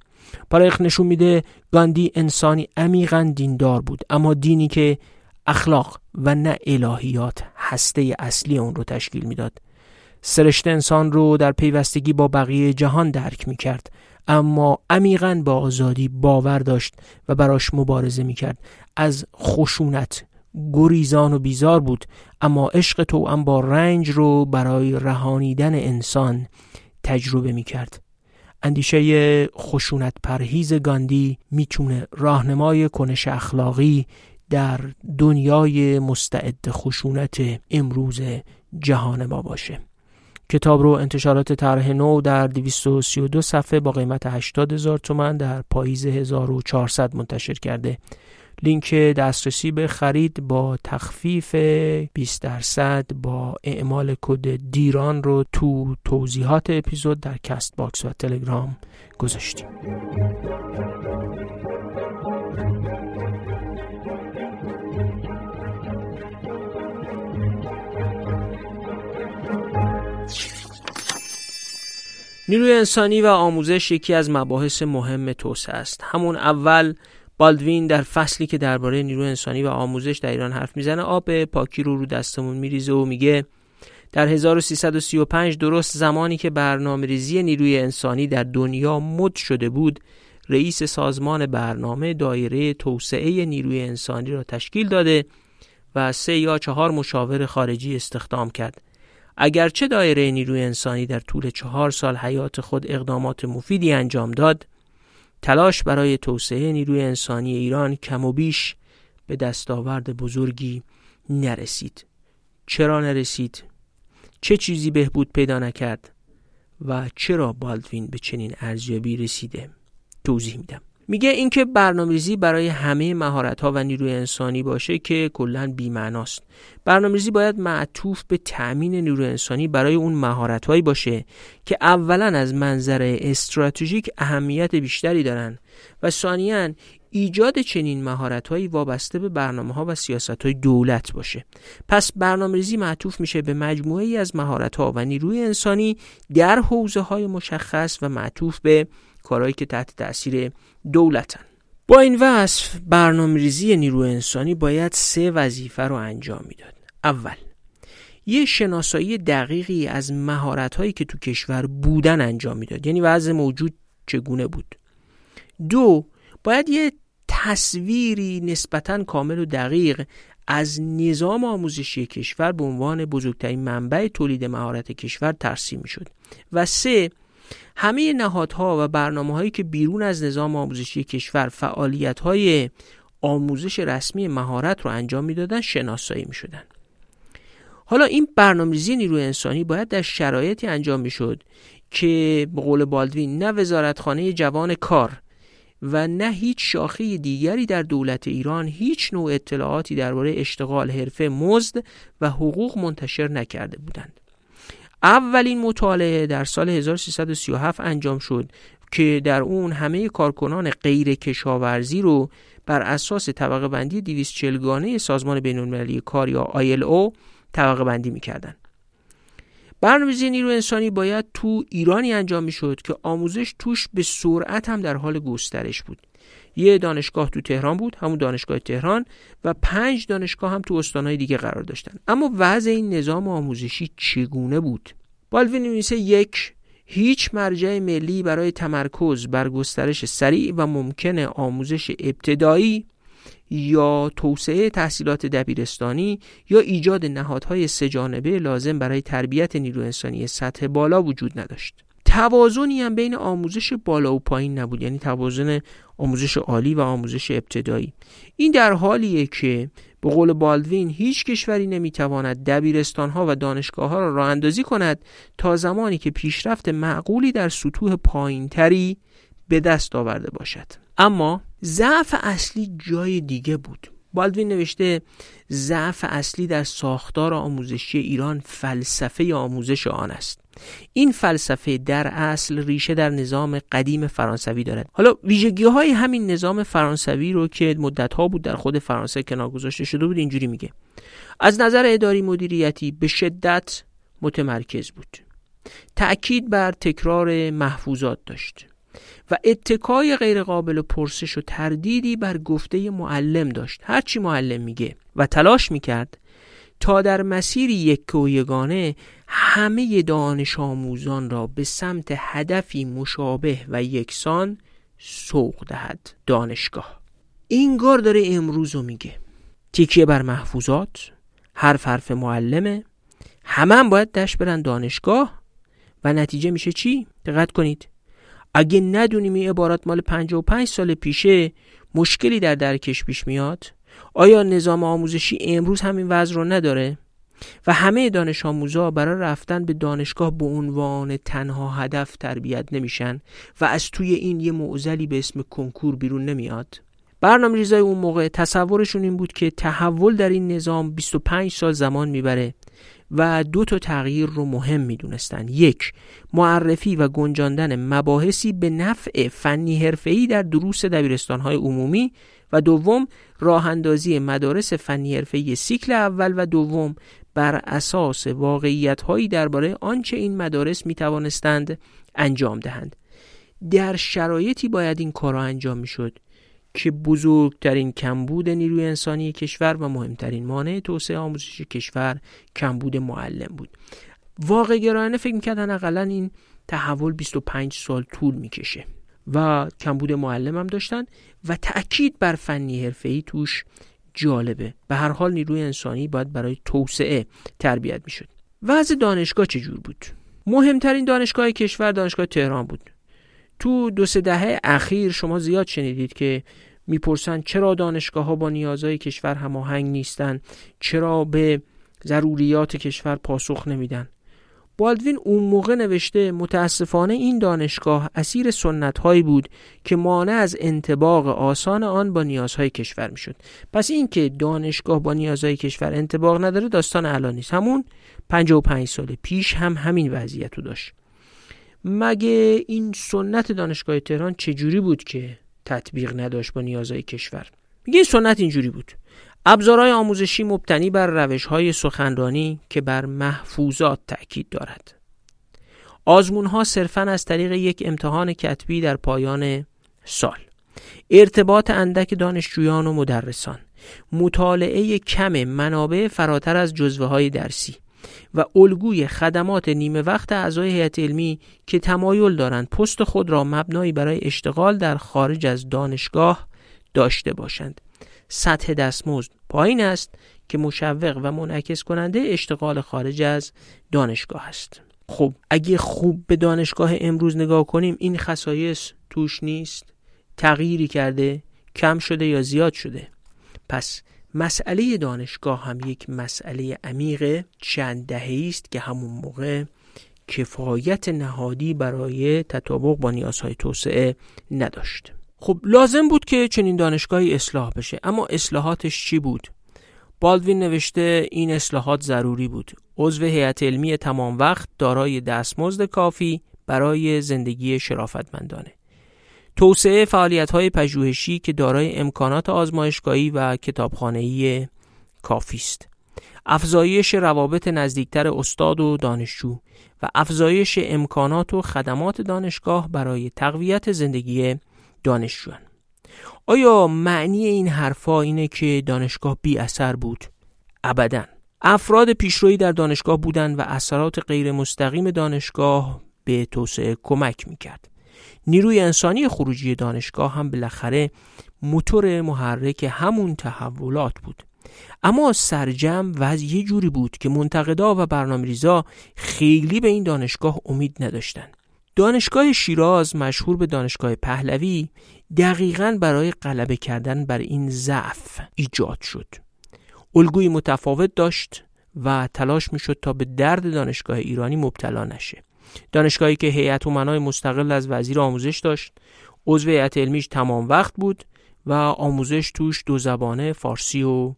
پارخ نشون میده گاندی انسانی عمیقا دیندار بود اما دینی که اخلاق و نه الهیات هسته اصلی اون رو تشکیل می‌داد. سرشت انسان رو در پیوستگی با بقیه جهان درک می کرد اما عمیقا با آزادی باور داشت و براش مبارزه می کرد از خشونت گریزان و بیزار بود اما عشق تو هم با رنج رو برای رهانیدن انسان تجربه می کرد اندیشه خشونت پرهیز گاندی می‌تونه راهنمای کنش اخلاقی در دنیای مستعد خشونت امروز جهان ما باشه. کتاب رو انتشارات طرح نو در 232 صفحه با قیمت 80 هزار تومن در پاییز 1400 منتشر کرده. لینک دسترسی به خرید با تخفیف 20 درصد با اعمال کد دیران رو تو توضیحات اپیزود در Castbox و تلگرام گذاشتیم. نیروی انسانی و آموزش یکی از مباحث مهم توسعه است. همون اول بالدوین در فصلی که درباره نیروی انسانی و آموزش در ایران حرف می‌زنه آب پاکی رو رو دستمون میریزه و میگه در 1335 درست زمانی که برنامه ریزی نیروی انسانی در دنیا مد شده بود رئیس سازمان برنامه دایره توسعه نیروی انسانی را تشکیل داده و سه یا چهار مشاور خارجی استخدام کرد. اگرچه دایره نیروی انسانی در طول چهار سال حیات خود اقدامات مفیدی انجام داد تلاش برای توسعه نیروی انسانی ایران کم و بیش به دستاورد بزرگی نرسید چرا نرسید؟ چه چیزی بهبود پیدا نکرد؟ و چرا بالدوین به چنین ارزیابی رسیده؟ توضیح میدم میگه اینکه برنامه‌ریزی برای همه مهارت‌ها و نیروی انسانی باشه که کلا بی‌معناست. برنامه‌ریزی باید معطوف به تأمین نیروی انسانی برای اون مهارت‌هایی باشه که اولا از منظر استراتژیک اهمیت بیشتری دارن و ثانیاً ایجاد چنین مهارت‌هایی وابسته به برنامه و سیاست‌های دولت باشه. پس برنامه‌ریزی معطوف میشه به مجموعه از مهارت‌ها و نیروی انسانی در حوزه‌های مشخص و معطوف به کارهایی که تحت تاثیر دولتن. با این وصف برنامه ریزی نیروی انسانی باید سه وظیفه رو انجام می‌داد. اول یه شناسایی دقیقی از مهارت هایی که تو کشور بودن انجام می‌داد. یعنی وضع موجود چگونه بود. دو باید یه تصویری نسبتا کامل و دقیق از نظام آموزشی کشور به عنوان بزرگترین منبع تولید مهارت کشور ترسیم شد و سه همه نهادها و برنامه هایی که بیرون از نظام آموزشی کشور فعالیت های آموزش رسمی مهارت رو انجام می‌دادن شناسایی می شدن. حالا این برنامه‌ریزی نیروی انسانی باید در شرایطی انجام می‌شد که به قول بالدوین نه وزارتخانه جوان کار و نه هیچ شاخه دیگری در دولت ایران هیچ نوع اطلاعاتی درباره اشتغال حرفه مزد و حقوق منتشر نکرده بودند. اولین مطالعه در سال 1337 انجام شد که در اون همه کارکنان غیر کشاورزی رو بر اساس طبقه بندی 240 گانه سازمان بین المللی کار یا ILO طبقه بندی می‌کردن. برنامه‌ریزی نیرو انسانی باید تو ایرانی انجام می‌شد که آموزش توش به سرعت هم در حال گسترش بود. یه دانشگاه تو تهران بود همون دانشگاه تهران و پنج دانشگاه هم تو استانهای دیگه قرار داشتن اما وضع این نظام آموزشی چگونه بود بالوین نویسه یک هیچ مرجع ملی برای تمرکز بر گسترش سریع و ممکن آموزش ابتدایی یا توسعه تحصیلات دبیرستانی یا ایجاد نهادهای سهجانبه لازم برای تربیت نیرو انسانی سطح بالا وجود نداشت. توازنی هم بین آموزش بالا و پایین نبود. یعنی توازن آموزش عالی و آموزش ابتدایی. این در حالیه که به قول بالدوین هیچ کشوری نمی‌تواند دبیرستان ها و دانشگاه ها را راه اندازی کند تا زمانی که پیشرفت معقولی در سطوح پایینتری به دست آورده باشد. اما ضعف اصلی جای دیگه بود. بالدوین نوشته ضعف اصلی در ساختار آموزشی ایران فلسفه آموزش آن است. این فلسفه در اصل ریشه در نظام قدیم فرانسوی دارد. حالا ویژگی های همین نظام فرانسوی رو که مدت ها بود در خود فرانسه کنار گذاشته شده بود اینجوری میگه. از نظر اداری مدیریتی به شدت متمرکز بود. تأکید بر تکرار محفوظات داشت و اتکای غیرقابل پرسش و تردیدی بر گفته معلم داشت. هرچی معلم میگه و تلاش می‌کرد تا در مسیر یک و یگانه همه دانش آموزان را به سمت هدفی مشابه و یکسان سوق دهد دانشگاه. این گار داره امروز رو میگه. تیکیه بر محفوظات حرف حرف معلمه. همه هم باید دشت برن دانشگاه. و نتیجه میشه چی؟ دقت کنید. اگه ندونیم این عبارات مال 55 سال پیشه مشکلی در درکش پیش میاد. آیا نظام آموزشی امروز همین وضع رو نداره؟ و همه دانش آموزا برای رفتن به دانشگاه به عنوان تنها هدف تربیت نمیشن و از توی این یه معزلی به اسم کنکور بیرون نمیاد. برنامه ریزای اون موقع تصورشون این بود که تحول در این نظام 25 سال زمان می‌بره و دو تا تغییر رو مهم می‌دونستن. یک معرفی و گنجاندن مباحثی به نفع فنی حرفه‌ای در دروس دبیرستانهای عمومی و دوم راه اندازی مدارس فنی حرفه‌ای سیکل اول و دوم بر اساس واقعیت هایی درباره آنچه این مدارس می توانستند انجام دهند. در شرایطی باید این کارا انجام می شد که بزرگترین کمبود نیروی انسانی کشور و مهمترین مانع توسعه آموزش کشور کمبود معلم بود. واقع گرایانه فکر می‌کردن اقلا این تحول 25 سال طول می‌کشه و کمبود معلم هم داشتن و تأکید بر فنی حرفه‌ای توش جالبه. به هر حال نیروی انسانی باید برای توسعه تربیت می‌شد. وضع دانشگاه چجور بود؟ مهمترین دانشگاه کشور دانشگاه تهران بود. تو دو سه دهه اخیر شما زیاد شنیدید که می‌پرسن چرا دانشگاه ها با نیازهای کشور هماهنگ نیستن؟ چرا به ضروریات کشور پاسخ نمیدن؟ بالدوین اون موقع نوشته متاسفانه این دانشگاه اسیر سنت هایی بود که مانع از انتباق آسان آن با نیازهای کشور می‌شد. پس اینکه دانشگاه با نیازهای کشور انتباق نداره داستان الان نیست. همون 55 سال پیش هم همین وضعیت رو داشت. مگه این سنت دانشگاه تهران چجوری بود که تطبیق نداشت با نیازهای کشور؟ میگه این سنت اینجوری بود. ابزارهای آموزشی مبتنی بر روشهای سخنرانی که بر محفوظات تأکید دارد. آزمون ها صرفا از طریق یک امتحان کتبی در پایان سال. ارتباط اندک دانشجویان و مدرسان. مطالعه کم منابع فراتر از جزوه های درسی. و الگوی خدمات نیمه وقت اعضای هیئت علمی که تمایل دارند پست خود را مبنایی برای اشتغال در خارج از دانشگاه داشته باشند. سطح دستمزد پایین است که مشوق و منعکس کننده اشتغال خارج از دانشگاه است. خب اگه خوب به دانشگاه امروز نگاه کنیم این خصایص توش نیست؟ تغییری کرده کم شده یا زیاد شده؟ پس مسئله دانشگاه هم یک مسئله عمیق چند دهه است که همون موقع کفایت نهادی برای تطابق با نیازهای توسعه نداشت. خب لازم بود که چنین دانشگاهی اصلاح بشه اما اصلاحاتش چی بود؟ بالدوین نوشته این اصلاحات ضروری بود. عضو هیئت علمی تمام وقت دارای دستمزد کافی برای زندگی شرافتمندانه. توسعه فعالیت های پژوهشی که دارای امکانات آزمایشگاهی و کتابخانه‌ای کافی است. افزایش روابط نزدیکتر استاد و دانشجو و افزایش امکانات و خدمات دانشگاه برای تقویت زندگی دانشجویان. آیا معنی این حرفا اینه که دانشگاه بی اثر بود؟ ابدا. افراد پیشرویی در دانشگاه بودند و اثرات غیر مستقیم دانشگاه به توسعه کمک می‌کرد. نیروی انسانی خروجی دانشگاه هم بالاخره موتور محرک همون تحولات بود. اما سرجم وضع یه جوری بود که منتقدا و برنامه‌ریزا خیلی به این دانشگاه امید نداشتند. دانشگاه شیراز مشهور به دانشگاه پهلوی دقیقا برای غلبه کردن بر این ضعف ایجاد شد. الگوی متفاوت داشت و تلاش می‌شد تا به درد دانشگاه ایرانی مبتلا نشه. دانشگاهی که هیئت امنای مستقل از وزیر آموزش داشت عضو هیئت علمیش تمام وقت بود و آموزش توش دو زبانه فارسی و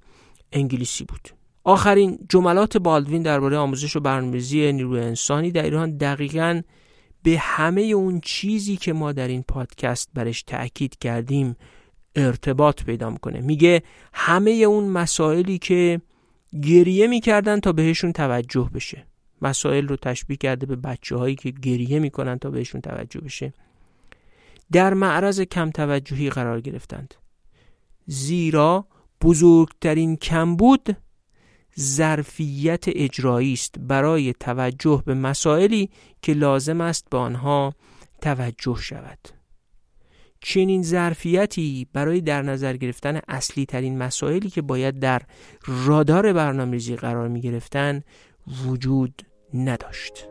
انگلیسی بود. آخرین جملات بالدوین درباره آموزش و برنامه‌ریزی نیروی انسانی در ایران دقیقا به همه اون چیزی که ما در این پادکست برش تأکید کردیم ارتباط پیدا می‌کنه. میگه همه اون مسائلی که گریه می‌کردن تا بهشون توجه بشه. مسائل رو تشبیه کرده به بچه هایی که گریه می‌کنن تا بهشون توجه بشه. در معرض کم توجهی قرار گرفتند. زیرا بزرگترین کمبود ظرفیت اجرایی است برای توجه به مسائلی که لازم است به آنها توجه شود چنین ظرفیتی برای در نظر گرفتن اصلی ترین مسائلی که باید در رادار برنامه‌ریزی قرار می گرفتن وجود نداشت.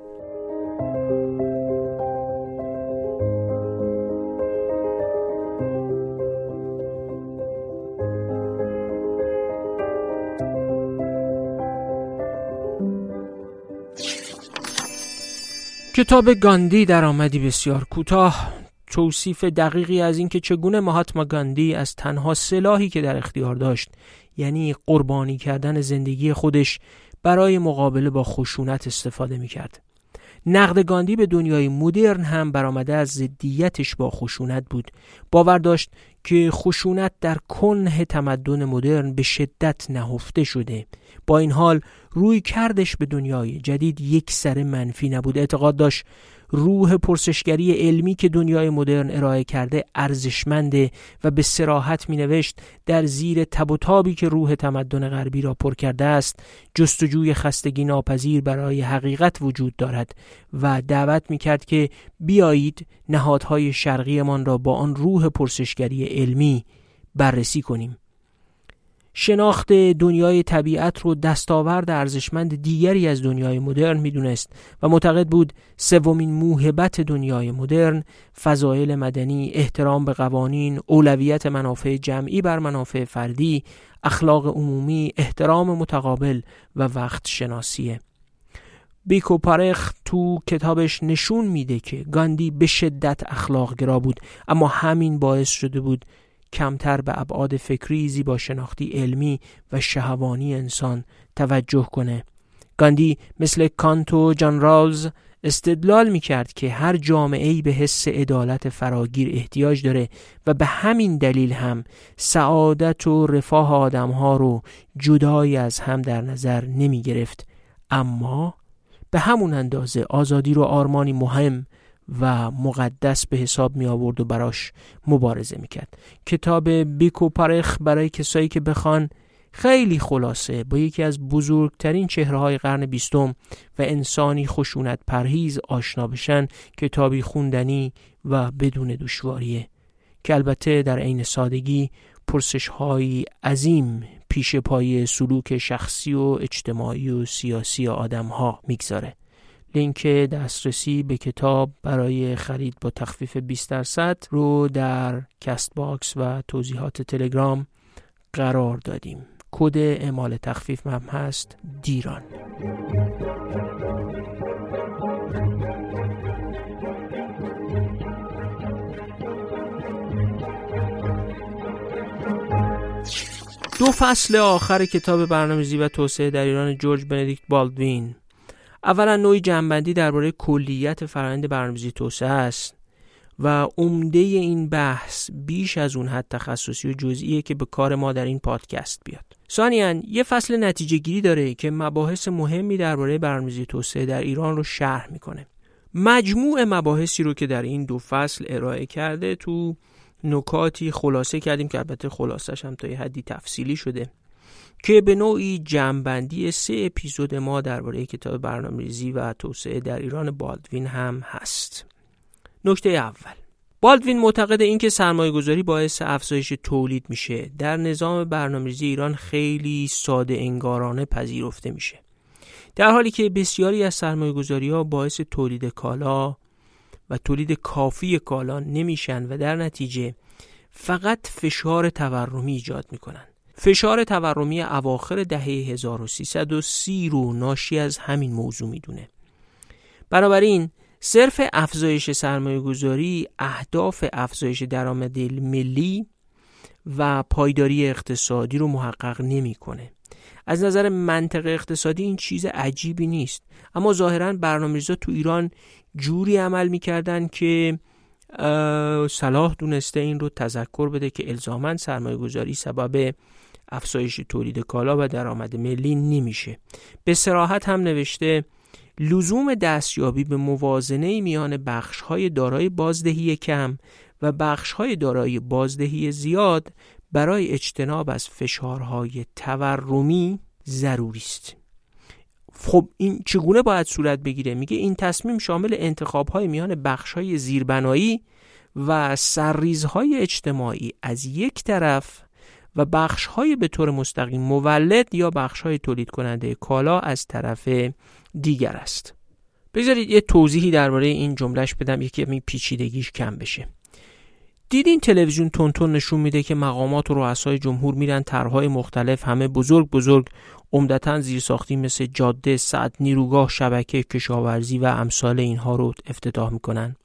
کتاب گاندی در آمدی بسیار کوتاه. توصیف دقیقی از اینکه چگونه مهاتما گاندی از تنها سلاحی که در اختیار داشت یعنی قربانی کردن زندگی خودش برای مقابله با خشونت استفاده می کرد. نقد گاندی به دنیای مدرن هم برآمده از ضدیتش با خشونت بود. باور داشت که خشونت در کنه تمدن مدرن به شدت نهفته شده. با این حال روی کردش به دنیای جدید یک سر منفی نبود. اعتقاد داشت روح پرسشگری علمی که دنیای مدرن ارائه کرده ارزشمنده و به سراحت می نوشت در زیر تب و تابی که روح تمدن غربی را پر کرده است جستجوی خستگی ناپذیر برای حقیقت وجود دارد و دعوت می کرد که بیایید نهادهای شرقیمان را با آن روح پرسشگری علمی بررسی کنیم. شناخت دنیای طبیعت رو دستاورد ارزشمند دیگری از دنیای مدرن می‌دونست و معتقد بود سومین موهبت دنیای مدرن فضایل مدنی احترام به قوانین اولویت منافع جمعی بر منافع فردی اخلاق عمومی احترام متقابل و وقت شناسیه. بیکو پارخ تو کتابش نشون میده که گاندی به شدت اخلاق گرا بود اما همین باعث شده بود کمتر به ابعاد فکری زیبا شناختی علمی و شهوانی انسان توجه کنه. گاندی مثل کانت و جان رالز استدلال می کرد که هر جامعه به حس عدالت فراگیر احتیاج داره و به همین دلیل هم سعادت و رفاه آدم ها رو جدای از هم در نظر نمی گرفت اما به همون اندازه آزادی رو آرمانی مهم و مقدس به حساب می آورد و براش مبارزه می کرد کتاب بیکو پارخ برای کسایی که بخوان خیلی خلاصه با یکی از بزرگترین چهره های قرن بیستم و انسانی خشونت پرهیز آشنا بشن کتابی خوندنی و بدون دشواریه. که البته در عین سادگی پرسش های عظیم پیش پای سلوک شخصی و اجتماعی و سیاسی آدم ها می‌گذاره. لینک دسترسی به کتاب برای خرید با تخفیف 20 درصد رو در Castbox و توضیحات تلگرام قرار دادیم. کد اعمال تخفیف هم هست دیران. دو فصل آخر کتاب برنامه‌ریزی و توسعه در ایران جورج بندیکت بالدوین. اولا نوعی جنبندی درباره کلیت فرآیند برنامه‌ریزی توسعه است و عمده این بحث بیش از اون حد تخصصی و جزئیه که به کار ما در این پادکست بیاد. ثانیا یه فصل نتیجه گیری داره که مباحث مهمی درباره برنامه‌ریزی توسعه در ایران رو شرح می‌کنه. مجموع مباحثی رو که در این دو فصل ارائه کرده تو نکاتی خلاصه کردیم که البته خلاصش هم تا یه حدی تفصیلی شده که به نوعی جمعبندی سه اپیزود ما درباره کتاب برنامه‌ریزی و توسعه در ایران بالدوین هم هست. نکته اول. بالدوین معتقد اینکه سرمایه گذاری باعث افزایش تولید میشه. در نظام برنامه‌ریزی ایران خیلی ساده انگارانه پذیرفته میشه. در حالی که بسیاری از سرمایه گذاری ها باعث تولید کالا و تولید کافی کالا نمیشن و در نتیجه فقط فشار تورمی ایجاد می‌کنن. فشار تورمی اواخر دهه 1330 رو ناشی از همین موضوع می‌دونه. بنابراین صرف افزایش سرمایه گذاری اهداف افزایش درآمد ملی و پایداری اقتصادی رو محقق نمی‌کنه. از نظر منطق اقتصادی این چیز عجیبی نیست. اما ظاهرا برنامه‌ریزا تو ایران جوری عمل می‌کردن که صلاح دونسته این رو تذکر بده که الزاما سرمایه گذاری سبب افزایش تولید کالا و درآمد ملی نمیشه. به سراحت هم نوشته لزوم دستیابی به موازنه میان بخش‌های دارای بازدهی کم و بخش‌های دارای بازدهی زیاد برای اجتناب از فشارهای تورمی ضروری است. خب این چگونه باید صورت بگیره؟ میگه این تصمیم شامل انتخاب‌های میان بخش‌های زیربنایی و سرریزهای اجتماعی. از یک طرف و بخش‌های به طور مستقیم مولد یا بخش‌های تولید کننده کالا از طرف دیگر است. بذارید یه توضیحی درباره این جملهش بدم یکی می پیچیدگیش کم بشه. دیدین تلویزیون تونتون نشون میده که مقامات و رؤسای جمهور میرن طرحهای مختلف همه بزرگ بزرگ عمدتا زیرساختی مثل جاده، سد، نیروگاه، شبکه، کشاورزی و امثال اینها رو افتتاح می‌کنن.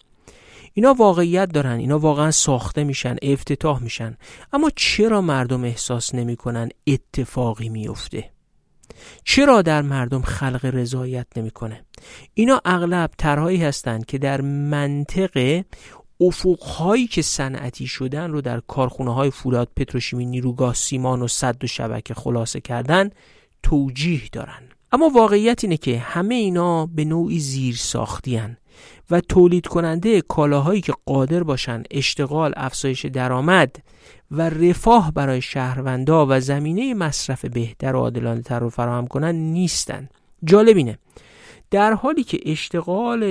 اینا واقعیت دارن اینا واقعا ساخته میشن افتتاح میشن. اما چرا مردم احساس نمی‌کنن اتفاقی میفته چرا در مردم خلق رضایت نمی‌کنه؟ اینا اغلب طرحهایی هستند که در منطق افقهایی که صنعتی شدن رو در کارخونه های فولاد پتروشیمی نیروگاه سیمان و صد و شبکه خلاصه کردن توجیه دارن. اما واقعیت اینه که همه اینا به نوعی زیر ساختیان و تولید کننده کالاهایی که قادر باشن اشتغال افزایش درآمد و رفاه برای شهروندا و زمینه مصرف بهتر و عادلانه تر رو فراهم کنن نیستن. جالب اینه. در حالی که اشتغال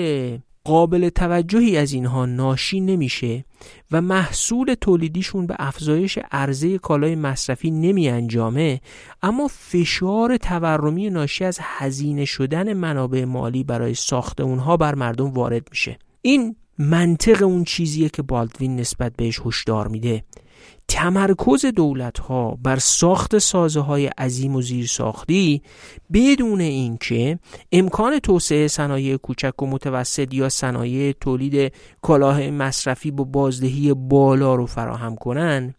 قابل توجهی از اینها ناشی نمیشه و محصول تولیدیشون به افزایش عرضه کالای مصرفی نمی انجامه اما فشار تورمی ناشی از هزینه شدن منابع مالی برای ساخت اونها بر مردم وارد میشه. این منطق اون چیزیه که بالدوین نسبت بهش هشدار میده. تمرکز دولت ها بر ساخت سازه های عظیم و زیرساختی بدون اینکه امکان توسعه صنایع کوچک و متوسط یا صنایع تولید کلاه مصرفی با بازدهی بالا رو فراهم کنن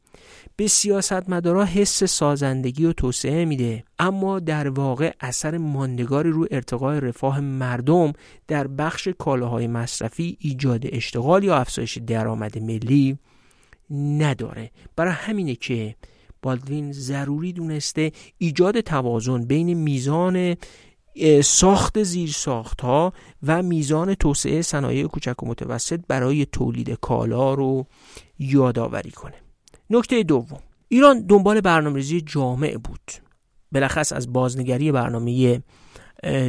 به سیاستمدارا حس سازندگی و توسعه میده. اما در واقع اثر ماندگاری رو ارتقای رفاه مردم در بخش کالاهای مصرفی ایجاد اشتغال یا افزایش درآمد ملی نداره. برای همینه که بالدوین ضروری دونسته ایجاد توازن بین میزان ساخت زیر ساخت ها و میزان توسعه صنایع کوچک و متوسط برای تولید کالا رو یادآوری کنه. نکته دوم. ایران دنبال برنامه‌ریزی جامع بود. بلخص از بازنگری برنامه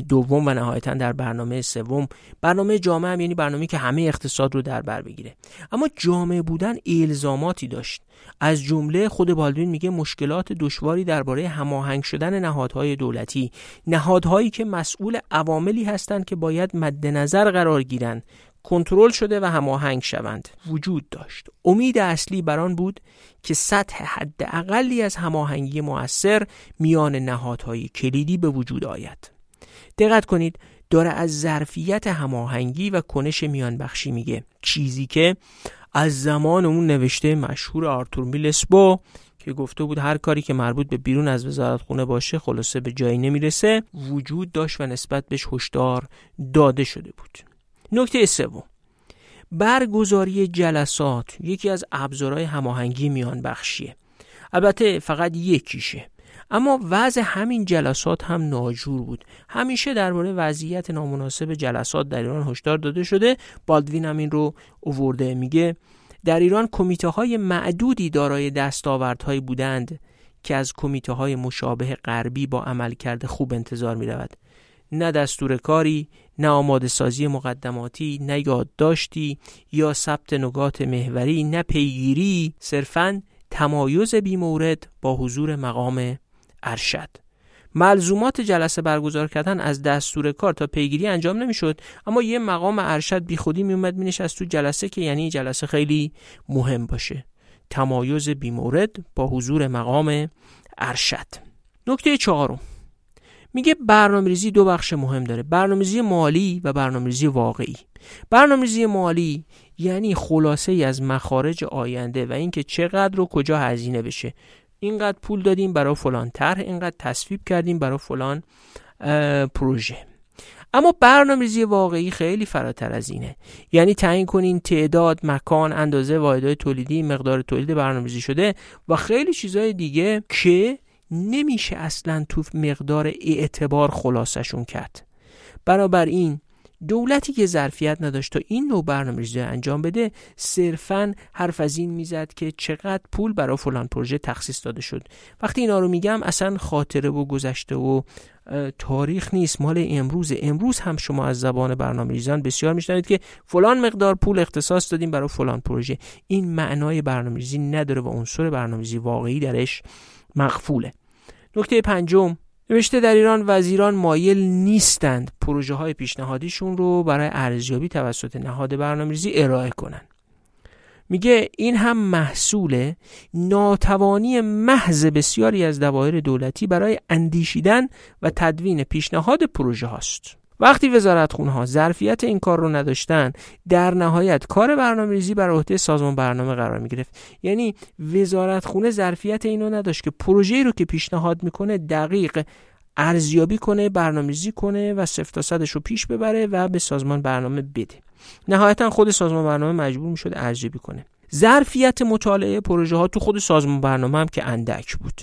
دوم و نهایتا در برنامه سوم. برنامه جامعه هم یعنی برنامه که همه اقتصاد رو در بر بگیره. اما جامعه بودن الزاماتی داشت. از جمله خود بالدوین میگه مشکلات دشواری درباره هماهنگ شدن نهادهای دولتی. نهادهایی که مسئول عواملی هستند که باید مد نظر قرار گیرند کنترل شده و هماهنگ شوند. وجود داشت. امید اصلی بر آن بود که سطح حداقلی از هماهنگی مؤثر میان نهادهای کلیدی به وجود آید. دقت کنید داره از ظرفیت هماهنگی و کنش میان بخشی میگه. چیزی که از زمان اون نوشته مشهور آرتور میلسبو که گفته بود هر کاری که مربوط به بیرون از وزارت خونه باشه خلاصه به جایی نمی‌رسه وجود داشت و نسبت بهش هشدار داده شده بود. نکته سوم. برگزاری جلسات یکی از ابزارهای هماهنگی میان بخشیه البته فقط یکیشه. اما وضع همین جلسات هم ناجور بود. همیشه درباره وضعیت نامناسب جلسات در ایران هشدار داده شده. بالدوین هم این رو اوورده. میگه در ایران کمیته های معدودی دارای دستاوردهایی بودند که از کمیته های مشابه غربی با عمل کرده خوب انتظار می رود. نه دستور کاری، نه آماده سازی مقدماتی، نه یادداشتی یا ثبت نگات محوری، نه پیگیری، صرفاً تمایز بیمورد با حضور مقام ارشد. ملزومات جلسه برگزار کردن از دستور کار تا پیگیری انجام نمی‌شد اما یه مقام ارشد بی خودی میومد مینشست تو جلسه که یعنی جلسه خیلی مهم باشه. تمایز بیمورد با حضور مقام ارشد. نکته چهارم. میگه برنامه‌ریزی دو بخش مهم داره برنامه‌ریزی مالی و برنامه‌ریزی واقعی. برنامه‌ریزی مالی یعنی خلاصه ای از مخارج آینده و اینکه چقدر و کجا هزینه بشه. اینقدر پول دادیم برای فلان طرح اینقدر تصویب کردیم برای فلان پروژه. اما برنامه‌ریزی واقعی خیلی فراتر از اینه. یعنی تعیین کنین تعداد مکان اندازه واحدهای تولیدی مقدار تولید برنامه‌ریزی شده و خیلی چیزهای دیگه که نمیشه اصلا تو مقدار اعتبار خلاصشون کرد. بنابراین دولتی که ظرفیت نداشت تا این نوع برنامه ریزی انجام بده صرفا حرف از این می‌زد که چقدر پول برای فلان پروژه تخصیص داده شد. وقتی اینا رو میگم اصلا خاطره و گذشته و تاریخ نیست. مال امروز امروز هم شما از زبان برنامه ریزان بسیار میشنوید که فلان مقدار پول اختصاص دادیم برای فلان پروژه. این معنای برنامه ریزی نداره و عنصر برنامه ریزی واقعی درش مغفوله نکته پنجم نوشته در ایران وزیران مایل نیستند پروژه های پیشنهادیشون رو برای ارزیابی توسط نهاد برنامه‌ریزی ارائه کنند. میگه این هم محصول ناتوانی محض بسیاری از دوایر دولتی برای اندیشیدن و تدوین پیشنهاد پروژه هاست. وقتی وزارت ها ظرفیت این کار رو نداشتن در نهایت کار برنامه ریزی بر عهده سازمان برنامه قرار می گرفت یعنی وزارت خونه ظرفیت اینو نداشت که پروژه‌ای رو که پیشنهاد می‌کنه دقیق ارزیابی کنه برنامه‌ریزی کنه و صفر رو پیش ببره و به سازمان برنامه بده. نهایتا خود سازمان برنامه مجبور می‌شد ارزیابی کنه. ظرفیت مطالعه پروژه ها تو خود سازمان برنامه هم که اندک بود.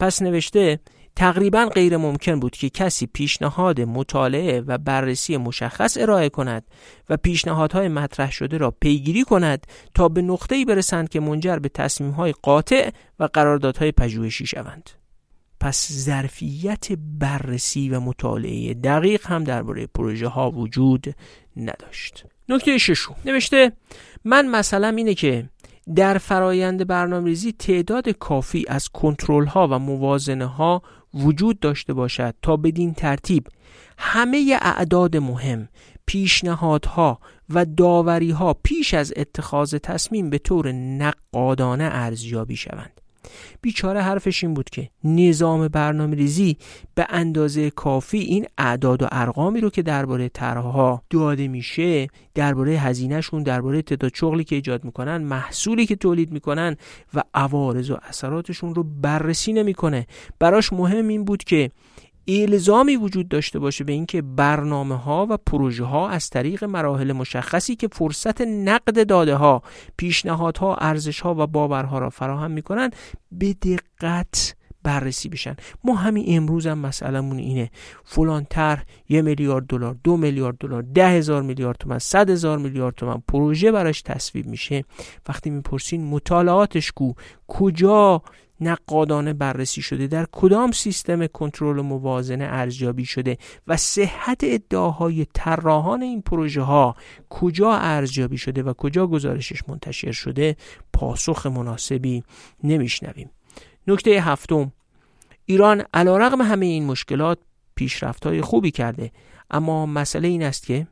پس نوشته تقریبا غیر ممکن بود که کسی پیشنهاد مطالعه و بررسی مشخص ارائه کند و پیشنهادهای مطرح شده را پیگیری کند تا به نقطه‌ای برسند که منجر به تصمیم‌های قاطع و قراردادهای پژوهشی شوند. پس ظرفیت بررسی و مطالعه دقیق هم درباره پروژه ها وجود نداشت. نکته ششم نوشته من مثلا اینه که در فرایند برنامه‌ریزی تعداد کافی از کنترل ها و موازنه ها وجود داشته باشد تا بدین ترتیب. همه اعداد مهم پیشنهادها و داوریها پیش از اتخاذ تصمیم به طور نقادانه ارزیابی شوند. بیچاره حرفش این بود که نظام برنامه ریزی به اندازه کافی این اعداد و ارقامی رو که درباره طرحها داده میشه درباره هزینهشون درباره تعداد شغلی که ایجاد می‌کنن محصولی که تولید می‌کنن و عوارض و اثراتشون رو بررسی نمی‌کنه. براش مهم این بود که الزامی وجود داشته باشه به اینکه برنامه ها و پروژه ها از طریق مراحل مشخصی که فرصت نقد داده ها پیشنهادها ارزش ها و باورها را فراهم می‌کنن به دقت بررسی بشن. ما همین امروز هم مسئلهمون اینه. فلان طرح یه میلیارد دلار دو میلیارد دلار ده هزار میلیارد تومن صد هزار میلیارد تومن پروژه براش تصویب میشه. وقتی می‌پرسین مطالعاتش کو کجا نقادانه بررسی شده در کدام سیستم کنترل موازنه ارزیابی شده و صحت ادعاهای طراحان این پروژه ها کجا ارزیابی شده و کجا گزارشش منتشر شده پاسخ مناسبی نمیشنویم. نکته هفتم ایران علیرغم همه این مشکلات پیشرفت های خوبی کرده اما مسئله این است که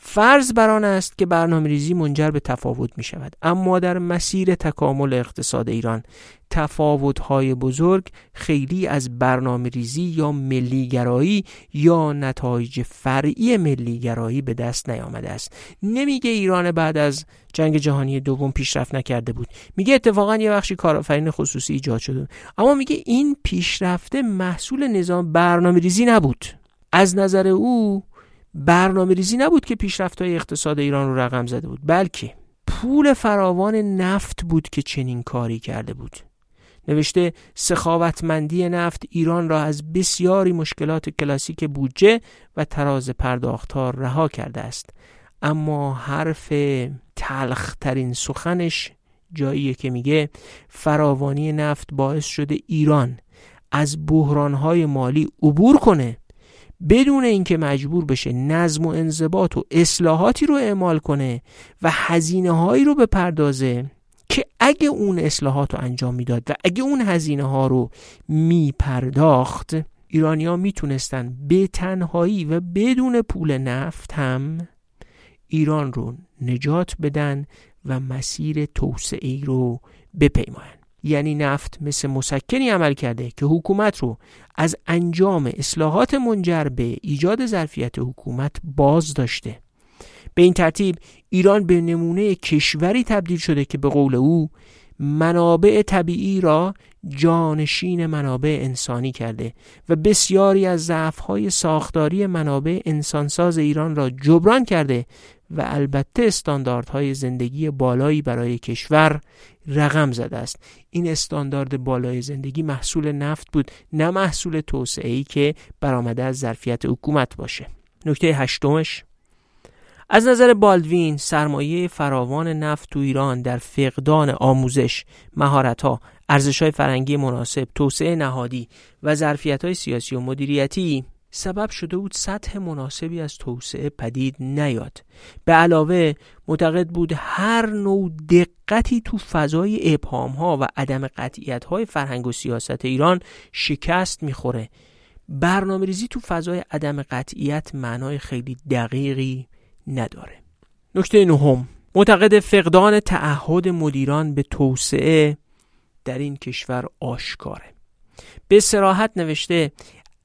فرض بر آن است که برنامه ریزی منجر به تفاوت می شود اما در مسیر تکامل اقتصاد ایران تفاوت های بزرگ خیلی از برنامه ریزی یا ملیگرایی یا نتایج فرعی ملیگرایی به دست نیامده است. نمیگه ایران بعد از جنگ جهانی دوم پیشرفت نکرده بود. میگه اتفاقا یه بخشی کارآفرین خصوصی ایجاد شده اما میگه این پیشرفته محصول نظام برنامه ریزی نبود. از نظر او برنامه ریزی نبود که پیشرفت های اقتصاد ایران رو رقم زده بود بلکه پول فراوان نفت بود که چنین کاری کرده بود. نوشته سخاوتمندی نفت ایران را از بسیاری مشکلات کلاسیک بودجه و تراز پرداختار رها کرده است. اما حرف تلخترین سخنش جاییه که میگه فراوانی نفت باعث شده ایران از بحرانهای مالی عبور کنه بدون اینکه مجبور بشه نظم و انضباط و اصلاحاتی رو اعمال کنه و هزینه هایی رو بپردازه که اگه اون اصلاحات رو انجام می‌داد و اگه اون هزینه ها رو میپرداخت ایرانیا می‌تونستن به تنهایی و بدون پول نفت هم ایران رو نجات بدن و مسیر توسعه رو بپیمایند. یعنی نفت مثل مسکنی عمل کرده که حکومت رو از انجام اصلاحات منجر به ایجاد ظرفیت حکومت باز داشته. به این ترتیب ایران به نمونه کشوری تبدیل شده که به قول او منابع طبیعی را جانشین منابع انسانی کرده و بسیاری از ضعف‌های ساختاری منابع انسانساز ایران را جبران کرده و البته استانداردهای زندگی بالایی برای کشور رقم زده است. این استاندارد بالای زندگی محصول نفت بود نه محصول توسعه ای که برآمده از ظرفیت حکومت باشه. نکته هشتمش از نظر بالدوین سرمایه فراوان نفت تو ایران در فقدان آموزش، مهارت‌ها، ارزش‌های فرنگی مناسب، توسعه نهادی و ظرفیت‌های سیاسی و مدیریتی سبب شده بود سطح مناسبی از توسعه پدید نیاد. به علاوه معتقد بود هر نوع دقتی تو فضای ابهام ها و عدم قطعیت های فرهنگ و سیاست ایران شکست می‌خوره. برنامه ریزی تو فضای عدم قطعیت معنای خیلی دقیقی نداره. نکته نهم معتقد فقدان تعهد مدیران به توسعه در این کشور آشکاره. به سراحت نوشته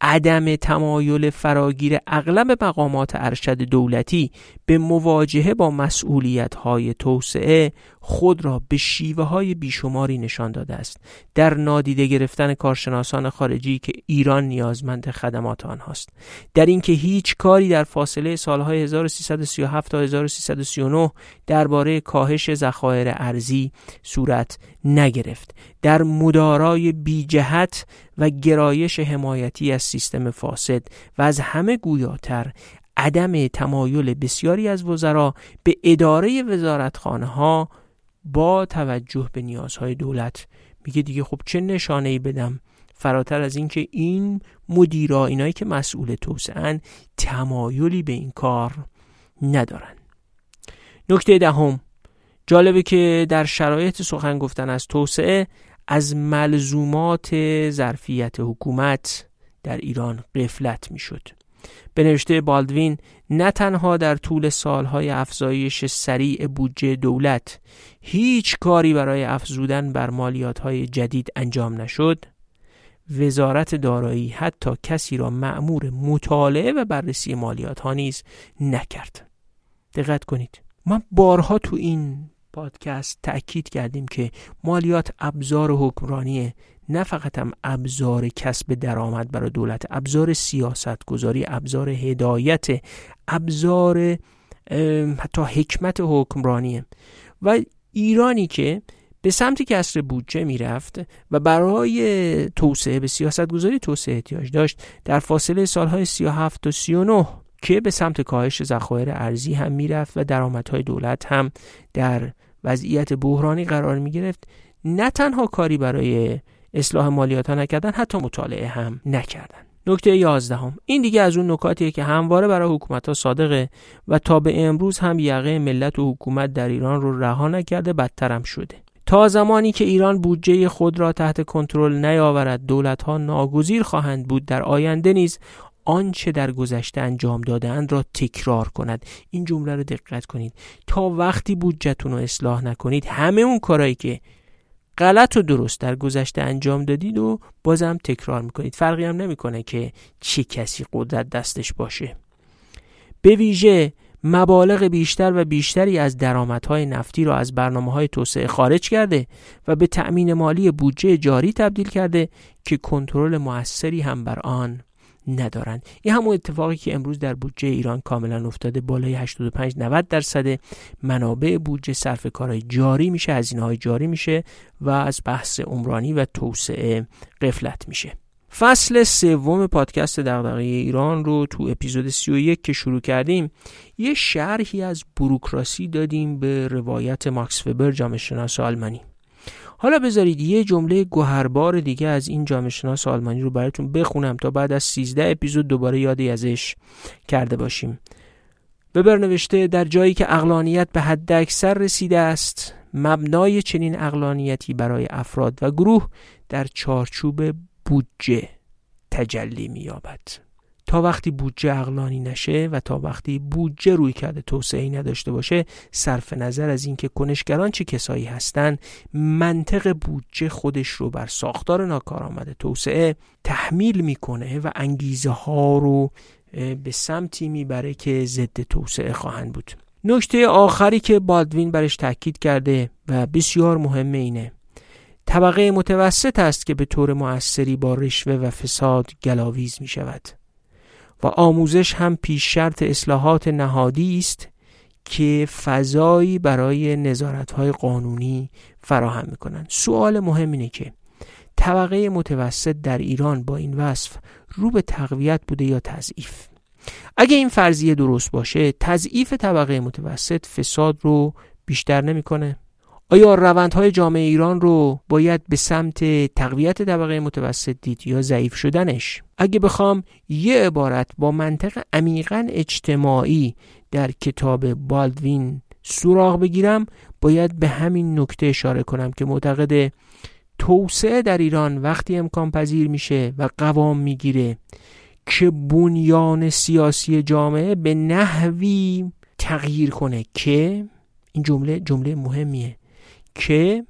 عدم تمایل فراگیر اغلب مقامات ارشد دولتی به مواجهه با مسئولیت های توسعه خود را به شیوه های بیشماری نشان داده است. در نادیده گرفتن کارشناسان خارجی که ایران نیازمند خدمات آنهاست. در اینکه هیچ کاری در فاصله سالهای 1337 تا 1339 درباره کاهش ذخایر ارزی صورت نگرفت. در مدارای بیجهت و گرایش حمایتی از سیستم فاسد و از همه گویاتر عدم تمایل بسیاری از وزرا به اداره وزارتخانه ها با توجه به نیازهای دولت. میگه دیگه خب چه نشانه ای بدم؟ فراتر از اینکه این مدیرا اینایی که مسئول توسعه تمایلی به این کار ندارن. نکته دهم جالبه که در شرایط سخن گفتن از توسعه از ملزومات ظرفیت حکومت در ایران قفلت می‌شد. به نوشته بالدوین نه تنها در طول سالهای افزایش سریع بودجه دولت هیچ کاری برای افزودن بر مالیاتهای جدید انجام نشد وزارت دارایی حتی کسی را معمور مطالعه و بررسی مالیات ها نیز نکرد. دقت کنید. ما بارها تو این پادکست تأکید کردیم که مالیات ابزار حکمرانی نه فقط هم ابزار کسب درآمد برای دولت ابزار سیاست گذاری ابزار هدایت ابزار حتی حکمت حکمرانیه و ایرانی که به سمت کسر بودجه می‌رفت و برای توسعه به سیاست گذاری توسعه احتیاج داشت در فاصله سالهای 37 تا 39 که به سمت کاهش ذخایر ارزی هم می‌رفت و درآمدهای دولت هم در وضعیت بحرانی قرار می گرفت نه تنها کاری برای اصلاح مالیات ها نکردن حتی مطالعه هم نکردن. نکته یازدهم. این دیگه از اون نکاتیه که همواره برای حکومت ها صادقه و تا به امروز هم یقه ملت و حکومت در ایران رو رها نکرده بدترم شده. تا زمانی که ایران بودجه خود را تحت کنترل نیاورد دولت ها ناگزیر خواهند بود در آینده نیز آنچه در گذشته انجام دادهاند را تکرار کند. این جمله رو دقت کنید. تا وقتی بودجهتون رو اصلاح نکنید همه اون کارهایی که غلط و درست در گذشته انجام دادید و بازم تکرار می‌کنید. فرقی هم نمی‌کنه که چه کسی قدرت دستش باشه. به ویژه مبالغ بیشتر و بیشتری از درآمدهای نفتی را از برنامه های توسعه خارج کرده و به تأمین مالی بودجه جاری تبدیل کرده که کنترل موثری هم بر آن ندارند. این همون اتفاقی که امروز در بودجه ایران کاملا افتاده. بالای 85 90 درصد منابع بودجه صرف کارهای جاری میشه هزینه های جاری میشه و از بحث عمرانی و توسعه قفلت میشه. فصل سوم پادکست دغدغه ایران رو تو اپیزود 31 که شروع کردیم یه شرحی از بروکراسی دادیم به روایت ماکس وبر جامعه شناس آلمانی. حالا بذارید یه جمله گوهربار دیگه از این جامعه شناس آلمانی رو براتون بخونم تا بعد از 13 اپیزود دوباره یادی ازش کرده باشیم. ببر نوشته در جایی که اقلانیت به حد اکثر رسیده است مبنای چنین اقلانیتی برای افراد و گروه در چارچوب بودجه تجلی مییابد. تا وقتی بودجه اقلانی نشه و تا وقتی بودجه روی کرده توسعه نداشته باشه صرف نظر از اینکه کنشگران چه کسایی هستند منطق بودجه خودش رو بر ساختار ناکارآمد توسعه تحمیل می‌کنه و انگیزه ها رو به سمتی می‌بره که ضد توسعه خواهند بود. نکته آخری که بالدوین برش تاکید کرده و بسیار مهمه اینه طبقه متوسط است که به طور موثری با رشوه و فساد گلاویز می شود و آموزش هم پیش شرط اصلاحات نهادی است که فضایی برای نظارتهای قانونی فراهم می کنند سوال مهم اینه که طبقه متوسط در ایران با این وصف رو به تقویت بوده یا تضعیف؟ اگه این فرضیه درست باشه تضعیف طبقه متوسط فساد رو بیشتر نمی‌کنه؟ آیا روندهای جامعه ایران رو باید به سمت تقویت طبقه متوسط دید یا ضعیف شدنش؟ اگه بخوام یه عبارت با منطق عمیقا اجتماعی در کتاب بالدوین سراغ بگیرم باید به همین نکته اشاره کنم که معتقد توسعه در ایران وقتی امکان پذیر میشه و قوام می‌گیره که بنیان سیاسی جامعه به نحوی تغییر کنه که این جمله جمله مهمیه. که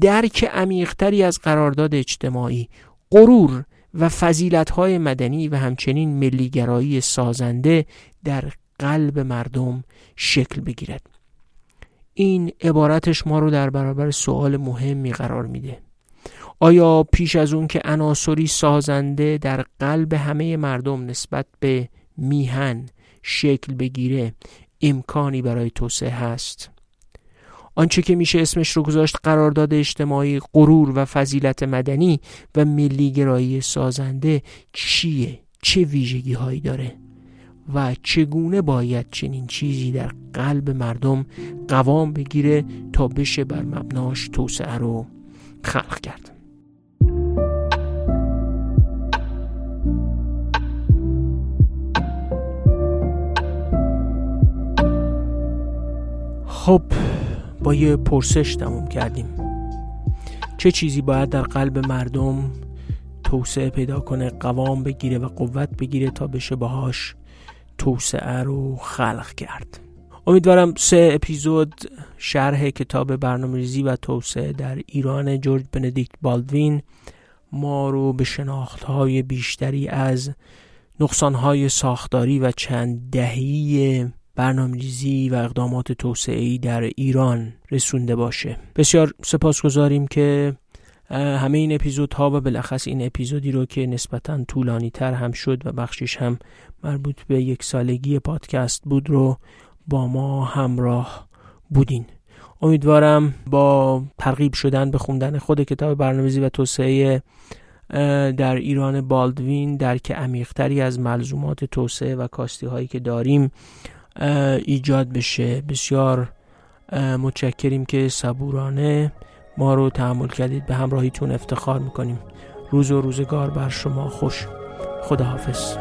درک عمیقتری از قرارداد اجتماعی غرور و های مدنی و همچنین ملیگرایی سازنده در قلب مردم شکل بگیرد. این عبارتش ما رو در برابر سوال مهمی قرار میده. آیا پیش از اون که عناصری سازنده در قلب همه مردم نسبت به میهن شکل بگیره امکانی برای توسعه هست؟ آنچه که میشه اسمش رو گذاشت قرارداد اجتماعی غرور و فضیلت مدنی و ملیگرایی سازنده چیه؟ چه ویژگی هایی داره؟ و چگونه باید چنین چیزی در قلب مردم قوام بگیره تا بشه بر مبناش توسعه رو خلق کرد؟ خب با یه پرسش تموم کردیم. چه چیزی باید در قلب مردم توسعه پیدا کنه قوام بگیره و قوت بگیره تا بشه باهاش توسعه رو خلق کرد؟ امیدوارم سه اپیزود شرح کتاب برنامه ریزی و توسعه در ایران جورج بندیکت بالدوین ما رو به شناخت های بیشتری از نقصان های ساختاری و چند دهی برنامه‌ریزی و اقدامات توسعه‌ای در ایران رسونده باشه. بسیار سپاسگزاریم که همه این اپیزودها و بالاخص این اپیزودی رو که نسبتا طولانی تر هم شد و بخشش هم مربوط به یک سالگی پادکست بود رو با ما همراه بودین. امیدوارم با ترغیب شدن به خوندن خود کتاب برنامه‌ریزی و توسعه در ایران بالدوین درک عمیقتری از ملزومات توسعه و کاستی هایی که داریم ایجاد بشه. بسیار متشکریم که صبورانه ما رو تحمل کردید. به همراهیتون افتخار می‌کنیم. روز و روزگار بر شما خوش. خداحافظ.